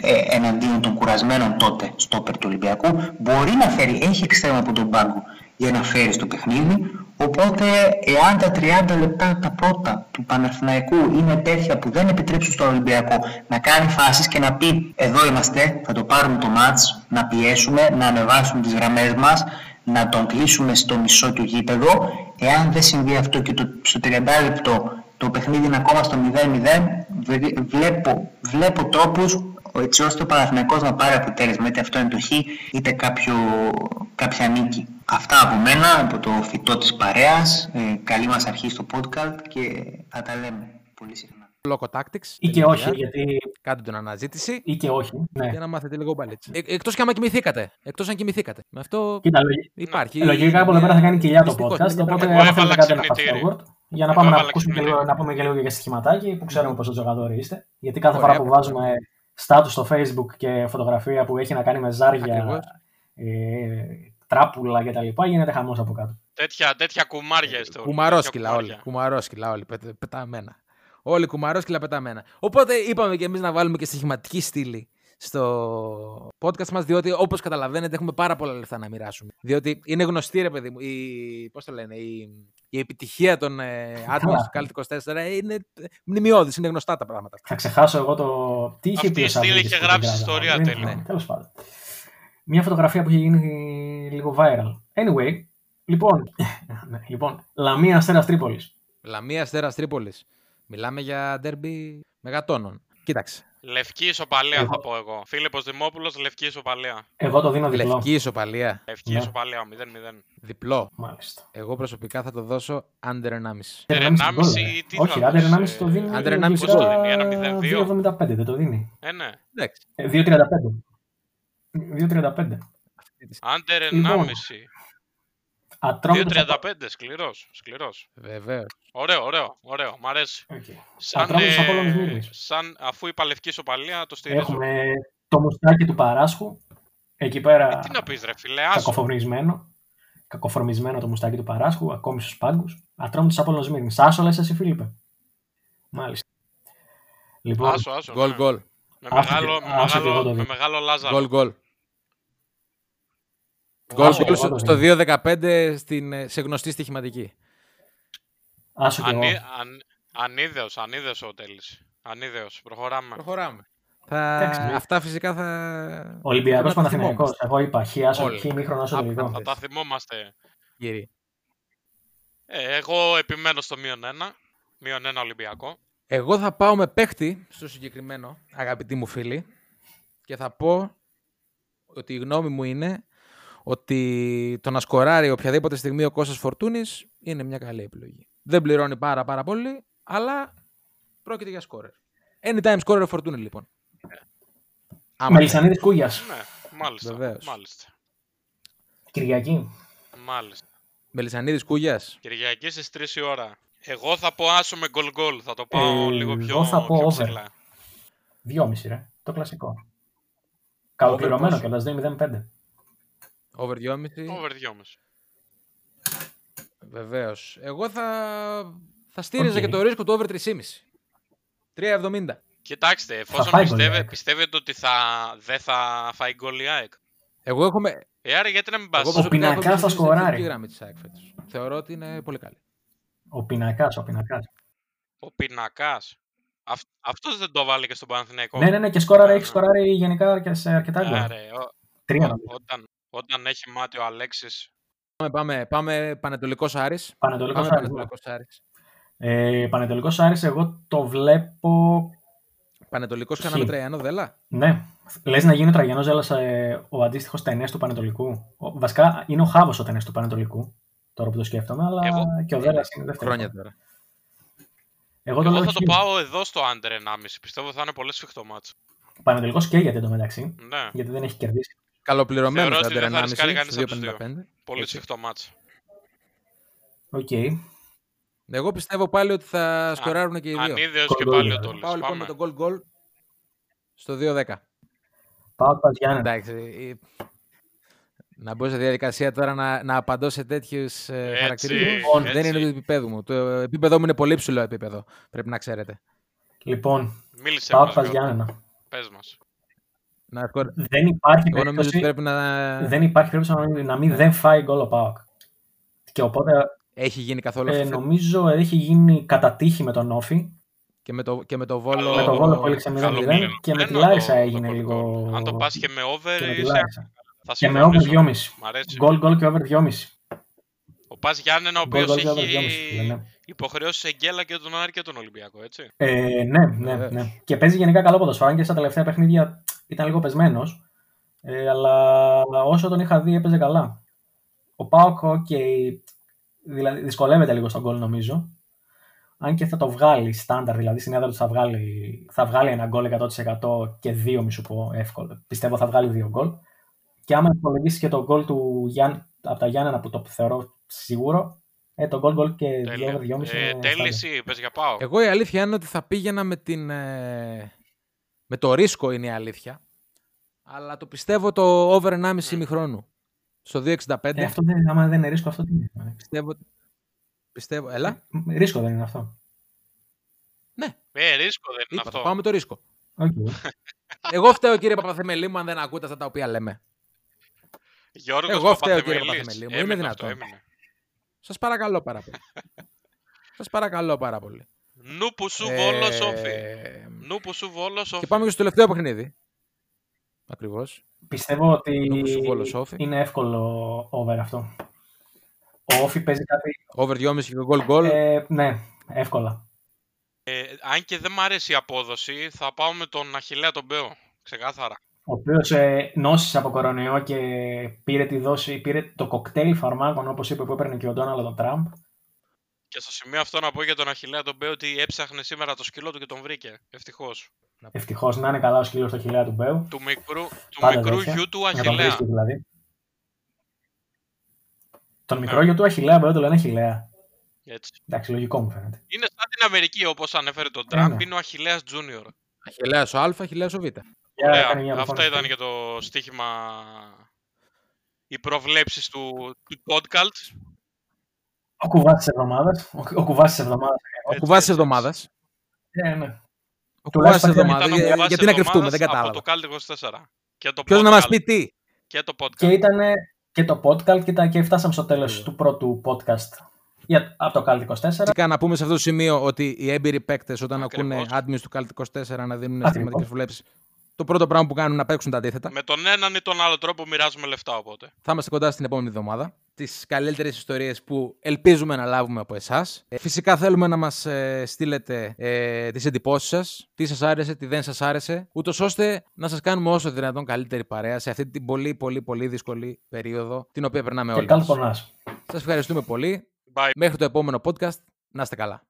ε, εναντίον των κουρασμένων τότε στο του Ολυμπιακού. Μπορεί να φέρει, έχει εξτρέμα από τον πάγκο για να φέρει στο παιχνίδι. Οπότε, εάν τα 30 λεπτά τα πρώτα του Παναθηναϊκού είναι τέτοια που δεν επιτρέψουν στον Ολυμπιακό να κάνει φάσεις και να πει εδώ είμαστε, θα το πάρουμε το μάτς, να πιέσουμε, να ανεβάσουμε τις γραμμές μας, να τον κλείσουμε στο μισό του γήπεδο, εάν δεν συμβεί αυτό και το, στο 30 λεπτό το παιχνίδι είναι ακόμα στο 0-0, βλέπω, βλέπω τρόπους έτσι ώστε ο Παναθηναϊκός να πάρει αποτέλεσμα, είτε αυτό είναι το χ, είτε κάποιο, κάποια νίκη. Αυτά από μένα, από το φυτό της παρέας. Ε, καλή μας αρχή στο podcast και θα τα λέμε πολύ συχνά. Loco Tactics. Ή και όχι, γιατί. Κάντε την αναζήτηση. Ή και όχι. Ναι. Για να μάθετε λίγο μπαλίτσι. Ε, Εκτός και άμα κοιμηθήκατε. Εκτός αν κοιμηθήκατε. Με αυτό Κοίτα, υπάρχει. Ε, λογικά από εδώ πέρα θα κάνει κοιλιά το podcast. Οπότε Εγώ αν θέλετε έβαλα κάτι να ξυπνητήρι. Fast forward. Για να Εγώ πάμε να, έβαλα ακούσουμε και λίγο, ξυπνητήρι. να πούμε και λίγο για στοιχηματάκι που ξέρουμε πόσο τζογαδόροι είστε. Γιατί κάθε Ωραία. φορά που βάζουμε status στο facebook και φωτογραφία που έχει να κάνει με ζάρια, Ακριβώς. ε, τράπουλα κτλ. Γίνεται χαμός από κάτω. Τέτοια, τέτοια κουμάρια είστε όλοι. Κουμαρόσκυλα τέτοια όλοι. κουμάρια. Κουμαρόσκυλα όλοι. πε- πεταμένα. Όλοι κουμαρόσκυλα πεταμένα. Οπότε είπαμε και εμείς να βάλουμε και στοιχηματική στήλη στο podcast μας, διότι όπως καταλαβαίνετε έχουμε πάρα πολλά λεφτά να μοιράσουμε. Διότι είναι γνωστή, ρε παιδί μου, η, πώς το λένε, η, η επιτυχία των ε, άτομων του Κάλτ 24 είναι μνημειώδης, είναι γνωστά τα πράγματα. Θα ξεχάσω εγώ το. Τι είχε Αυτή πει η ο στήλη Σαββίδης είχε που γράψει την ιστορία κράζαμε. τέλεια. Ναι, τέλος πάντων. Μια φωτογραφία που είχε γίνει λίγο viral. Anyway, λοιπόν, ναι, λοιπόν Λαμία Αστέρα Τρίπολη. Λαμία Αστέρα Τρίπολη. Μιλάμε για ντέρμπι μεγατόνων. Κοίταξε. Λευκή ισοπαλία Εγώ- θα πω εγώ. Φίλιππος Δημόπουλος, λευκή ισοπαλία. Εγώ το δίνω διπλό. Λευκή ισοπαλία. Λευκή Ναι. ισοπαλία, 0-0. Διπλό. Μάλιστα. Εγώ προσωπικά θα το δώσω under 1,5. Under 1,5 ή τι Όχι, θα άντερ δώσει, 1,5 το δίνει. Άντερ 1,5 διπλά το δίνει, ένα 0-2. 2,75 δεν το δίνει. Ε, ναι. Εντάξει. Ε, 2,35. 2,35. Άντερ Λοιπόν, 1,5. Ατρόμητος 2,35. Σκληρός, σκληρός. Βεβαίως. Ωραίο, ωραίο, ωραίο. Μ' αρέσει. Οκ. Σαν, Ατρόμητος ε, Απόλλωνας Σμύρνης. σαν, αφού είπα λευκή ισοπαλία, το στηρίζω. Έχουμε το μουστάκι του Παράσχου. Εκεί πέρα Ε, τι να πεις ρε φίλε, άσο. κακοφορμισμένο. Κακοφορμισμένο το μουστάκι του Παράσχου, ακόμη στους πάγκους. Ατρόμητος Απόλλωνας Σμύρνης. Άσο λες εσύ, Φίλιππε; Μάλιστα. Λοιπόν, Άσο, άσο. Γκολ, ναι. γκολ. Με Άσο μεγάλο, και- με άσο και εγώ το μεγάλο, με δίνω. μεγάλο Λάζαρο. Γκολ, γκολ. Γκολ, Άσο και γκολ εγώ το στο δίνω. 2-15 στην, ε, σε γνωστή στοιχηματική. Άσο και εγώ. Ανή, αν, ανίδεος, ανίδεος ο Τέλης. Ανίδεος. Προχωράμε. Προχωράμε. Θα... Εντάξει, ναι. Αυτά φυσικά θα. Ολυμπιακός πρέπει να τα Παναθηναϊκός. θυμόμαστε. Εγώ είπα χ, άσο, Όλοι. χ, μήχρονο, άσο Α, τελικό. Θα τα θυμόμαστε. Κύριε. Ε, εγώ επιμένω στο μείον ένα. Μείον ένα Ολυμπιακό. Εγώ θα πάω με παίχτη στο συγκεκριμένο, αγαπητοί μου φίλοι, και θα πω ότι η γνώμη μου είναι ότι το να σκοράρει οποιαδήποτε στιγμή ο Κώστας Φορτούνης είναι μια καλή επιλογή. Δεν πληρώνει πάρα πάρα πολύ, αλλά πρόκειται για σκόρερ. Anytime scorer ο Φορτούνης λοιπόν. Άμα Μελισανίδη Κούγιας. Ναι, μάλιστα. Βεβαίως. Μάλιστα. Κυριακή. Μάλιστα. Μελισανίδης Κούγιας. Κυριακή στις 3 η ώρα. Εγώ θα πω άσο με γκολ γκολ. Θα το πάω Ε, λίγο πιο, εγώ θα πω πιο over. ψηλά. Δυόμιση, ρε. Το κλασικό. Καλοπληρωμένο πόσο; κιόλας, 2-0-5. Over 2,5. Over 2,5. Βεβαίως. Εγώ θα, θα στήριζα Οκ. και το ρίσκο του over 3,5. 3,70. Κοιτάξτε, εφόσον φάει πιστεύε, γκολ η ΑΕΚ. πιστεύετε ότι θα, δεν θα φάει γκολ η ΑΕΚ. Εγώ έχω με, Ε, άρα γιατί να μην Εγώ πας. προσωπικά έχω πινακάς θα εμπιστοσύνη στην σκοράρει. εθνική γραμμή της ΑΕΚ φέτος. Θεωρώ ότι είναι πολύ καλή. Ο πινακάς, ο πινακάς. Ο πινακάς. Αυτός δεν το βάλει και στον Παναθηναϊκό. Ναι, ναι, ναι, και σκόραρε, Ναι, έχει ναι. σκοράρει γενικά και σε αρκετά γκολ. Άρε, ο- Τρία ο- νομίζω. όταν, όταν έχει μάτι ο Αλέξης Πάμε, πάμε, πάμε Πανετολικός Άρης. Πανετολικός Πάμε Άρης, ναι. Πανετολικός Άρης. Ε, Πανετολικός Άρης, εγώ το βλέπω. Πανετολικός Χ. κάναμε τραϊανό δέλα. Ναι. Λες να γίνει ο Τραγιανός Ζέλλας ε, ο αντίστοιχος ταινές του Πανετολικού. Ο- βασικά είναι ο Χάβος ο ταινές του Πανετολικού. Τώρα που το σκέφτομαι, αλλά Εγώ- και ο Δέλλας είναι δεύτερο. Χρόνια τώρα. Εγώ το Εγώ λέω θα το χ. πάω εδώ στο under 1,5. Πιστεύω θα είναι πολύ σφιχτό ματς. Πανετολικός και γιατί εντωμεταξύ. Ναι, Γιατί δεν έχει κερδίσει. Καλοπληρωμένος Θεωρώ το ότι δεν θα Under ρισκάρει 1,5 κανείς στο από τους δύο. 2,55. πολύ Έτσι. σφιχτό ματς. Οκ. Εγώ πιστεύω πάλι ότι θα σκοράρουν και οι δύο. Ανίδεος Goal και goal, πάλι ο δηλαδή. Τόλης. Πάω λοιπόν Πάμε. με τον goal goal στο 2-10. Πάω πας Γιάννενα. Εντάξει. ε, Να μπω σε διαδικασία τώρα να, να απαντώ σε τέτοιους Έτσι, χαρακτηρισμούς. έτσι. Δεν είναι του επίπεδου μου. Το επίπεδο μου είναι πολύ ψηλό επίπεδο. Πρέπει να ξέρετε. Λοιπόν, Μίλησε πάω μας, πας Γιώργο. Γιάννενα. Πες μας. Να σκορ... Δεν υπάρχει Εγώ νομίζω ότι περίπτωση, πρέπει να. δεν υπάρχει περίπτωση να μην, να μην δεν φάει γκολ ο Πάοκ. Και οπότε Έχει γίνει καθόλου ε, αυτό φέτος. νομίζω έχει γίνει κατά τύχη με τον Όφη. Και με το, και με το Βόλο. Καλό- Με τον Βόλο που έλεξε καλό 0-0 πλάνο. και με τη Πλένω Λάρισα το- έγινε το λίγο. Αν το πας και με over, και με τη είσαι- Λάρισα. θα Και με over συμφωνήσω. 2,5. Μ' αρέσει. Γκολ γκολ και over 2,5. Ο Πας Γιάννενα, ο Γκολ οποίος γκολ και over 2,5. έχει ναι. υποχρεώσει σε γκέλα και τον Άρη και τον Ολυμπιακό, έτσι. Ε, ναι, ναι, Βεβαίως. ναι. Και παίζει γενικά καλό ποδοσφαίρο. Αν και στα τελευταία παιχνίδια ήταν λίγο πεσμένος. Ε, αλλά όσο τον είχα δει έπαιζε καλά. Ο ΠΑΟΚ, οκ, δηλαδή δυσκολεύεται λίγο στον γκολ νομίζω. Αν και θα το βγάλει στάνταρ, δηλαδή στην έδρα του θα βγάλει, θα βγάλει ένα γκολ 100% και δύο, μη σου πω εύκολο. Πιστεύω θα βγάλει δύο γκολ. Και άμα υπολογίσεις και το γκολ του Γιάν, από τα Γιάννενα που το θεωρώ σίγουρο, ε, το γκολ γκολ και Τέλεια. δύο, δυόμιση Ε, είναι Τέλη, στάνταρ. εσύ πες για πάω. Εγώ η αλήθεια είναι ότι θα πήγαινα με την. ε, με το ρίσκο είναι η αλήθεια. Αλλά το πιστεύω το over 1,5 ημιχρόνου. Στο 2,65. Ε, αυτό δεν, άμα δεν είναι ρίσκο, αυτό τι είναι. Πιστεύω. Πιστεύω. Έλα. Ε, Ρίσκο δεν είναι αυτό. Ε, ρίσκο δεν είναι Είπα, αυτό. το πάω με το ρίσκο. Οκ. Εγώ φταίω κύριε Παπαθεμελή μου αν δεν ακούτε αυτά τα οποία λέμε. Γιώργος Εγώ φταίω, κύριε Παπαθεμελής. Παπαθεμελή μου. Είναι Έμεινε δυνατόν. αυτό, έμεινε. Σας παρακαλώ πάρα πολύ. Σας παρακαλώ πάρα πολύ. Νου που σου βόλο Σόφι. Ε, Νου που σου βόλο Σόφι. Και πάμε και στο τελευταίο παιχνίδι. Ακριβώς. Πιστεύω ότι Νομίζω σου βόλος όφι. είναι εύκολο over αυτό. Ο Όφη παίζει κάτι. Over 2,5 και goal goal. Ε, ναι, εύκολα. Ε, αν και δεν μ' αρέσει η απόδοση, θα πάω με τον Αχιλέα τον Μπέο. Ξεκάθαρα. Ο οποίος ε, νόσησε από κορονοϊό και πήρε τη δόση, πήρε το κοκτέιλ φαρμάκων όπως είπε που έπαιρνε και ο Ντόναλντ τον Τραμπ. Και στο σημείο αυτό να πω για τον Αχιλέα τον Μπέο ότι έψαχνε σήμερα το σκύλο του και τον βρήκε. Ευτυχώς. Ευτυχώς να είναι καλά ο σκύλος στο χιλιά του Μπέου. Του μικρού, του Πάντα μικρού τέτοια. γιου του Να τον Αχιλέα. βρίσκει δηλαδή. Τον μικρό γιο του Αχιλέα Μπέου το λένε Αχιλέα. Έτσι. Εντάξει, λογικό μου φαίνεται. Είναι σαν την Αμερική όπως ανέφερε τον Τραμπ, ναι. είναι ο Αχιλέας Τζούνιορ. Αχιλέας ο Α, Αχιλέας ο Β. Για Ωραία. κάνε μια Αυτό αποφώνηση. ήταν και το στοίχημα. Οι προβλέψεις του, του podcast. Ο κουβάς της εβδομάδας. Ο, ο κουβάς της εβδομάδας. Ο Έτσι, κουβάς της έτσι, εβδομάδας. Ε, ναι. Ο κουβάς της Τουλάχιστον δεν εβδομάδας. Ήταν ο Για- κουβάς Γιατί της να κρυφτούμε, δεν εβδομάδας κατάλαβα. Από το Cult 24. Και το Ποιος να μας podcast. πει τι; Και το podcast. Και ήταν και το podcast και, τα, και φτάσαμε στο τέλος του πρώτου podcast για, από το Cult 24. Φυσικά να πούμε σε αυτό το σημείο ότι οι έμπειροι παίκτες όταν Ακριβώς. ακούνε admins του Cult 24 να δίνουν Ακριβώς. στιγματικέ βλέψεις, το πρώτο πράγμα που κάνουν είναι να παίξουν τα αντίθετα. Με τον έναν ή τον άλλο τρόπο μοιράζουμε λεφτά οπότε. Θα είμαστε κοντά στην επόμενη εβδομάδα. Τις καλύτερες ιστορίες που ελπίζουμε να λάβουμε από εσάς. Φυσικά θέλουμε να μας στείλετε ε, τις εντυπώσεις σας, τι σας άρεσε, τι δεν σας άρεσε, ούτως ώστε να σας κάνουμε όσο δυνατόν καλύτερη παρέα σε αυτή την πολύ, πολύ, πολύ δύσκολη περίοδο την οποία περνάμε Και όλοι. κάτω πονάς. Σας ευχαριστούμε πολύ. Bye. Μέχρι το επόμενο podcast, να είστε καλά.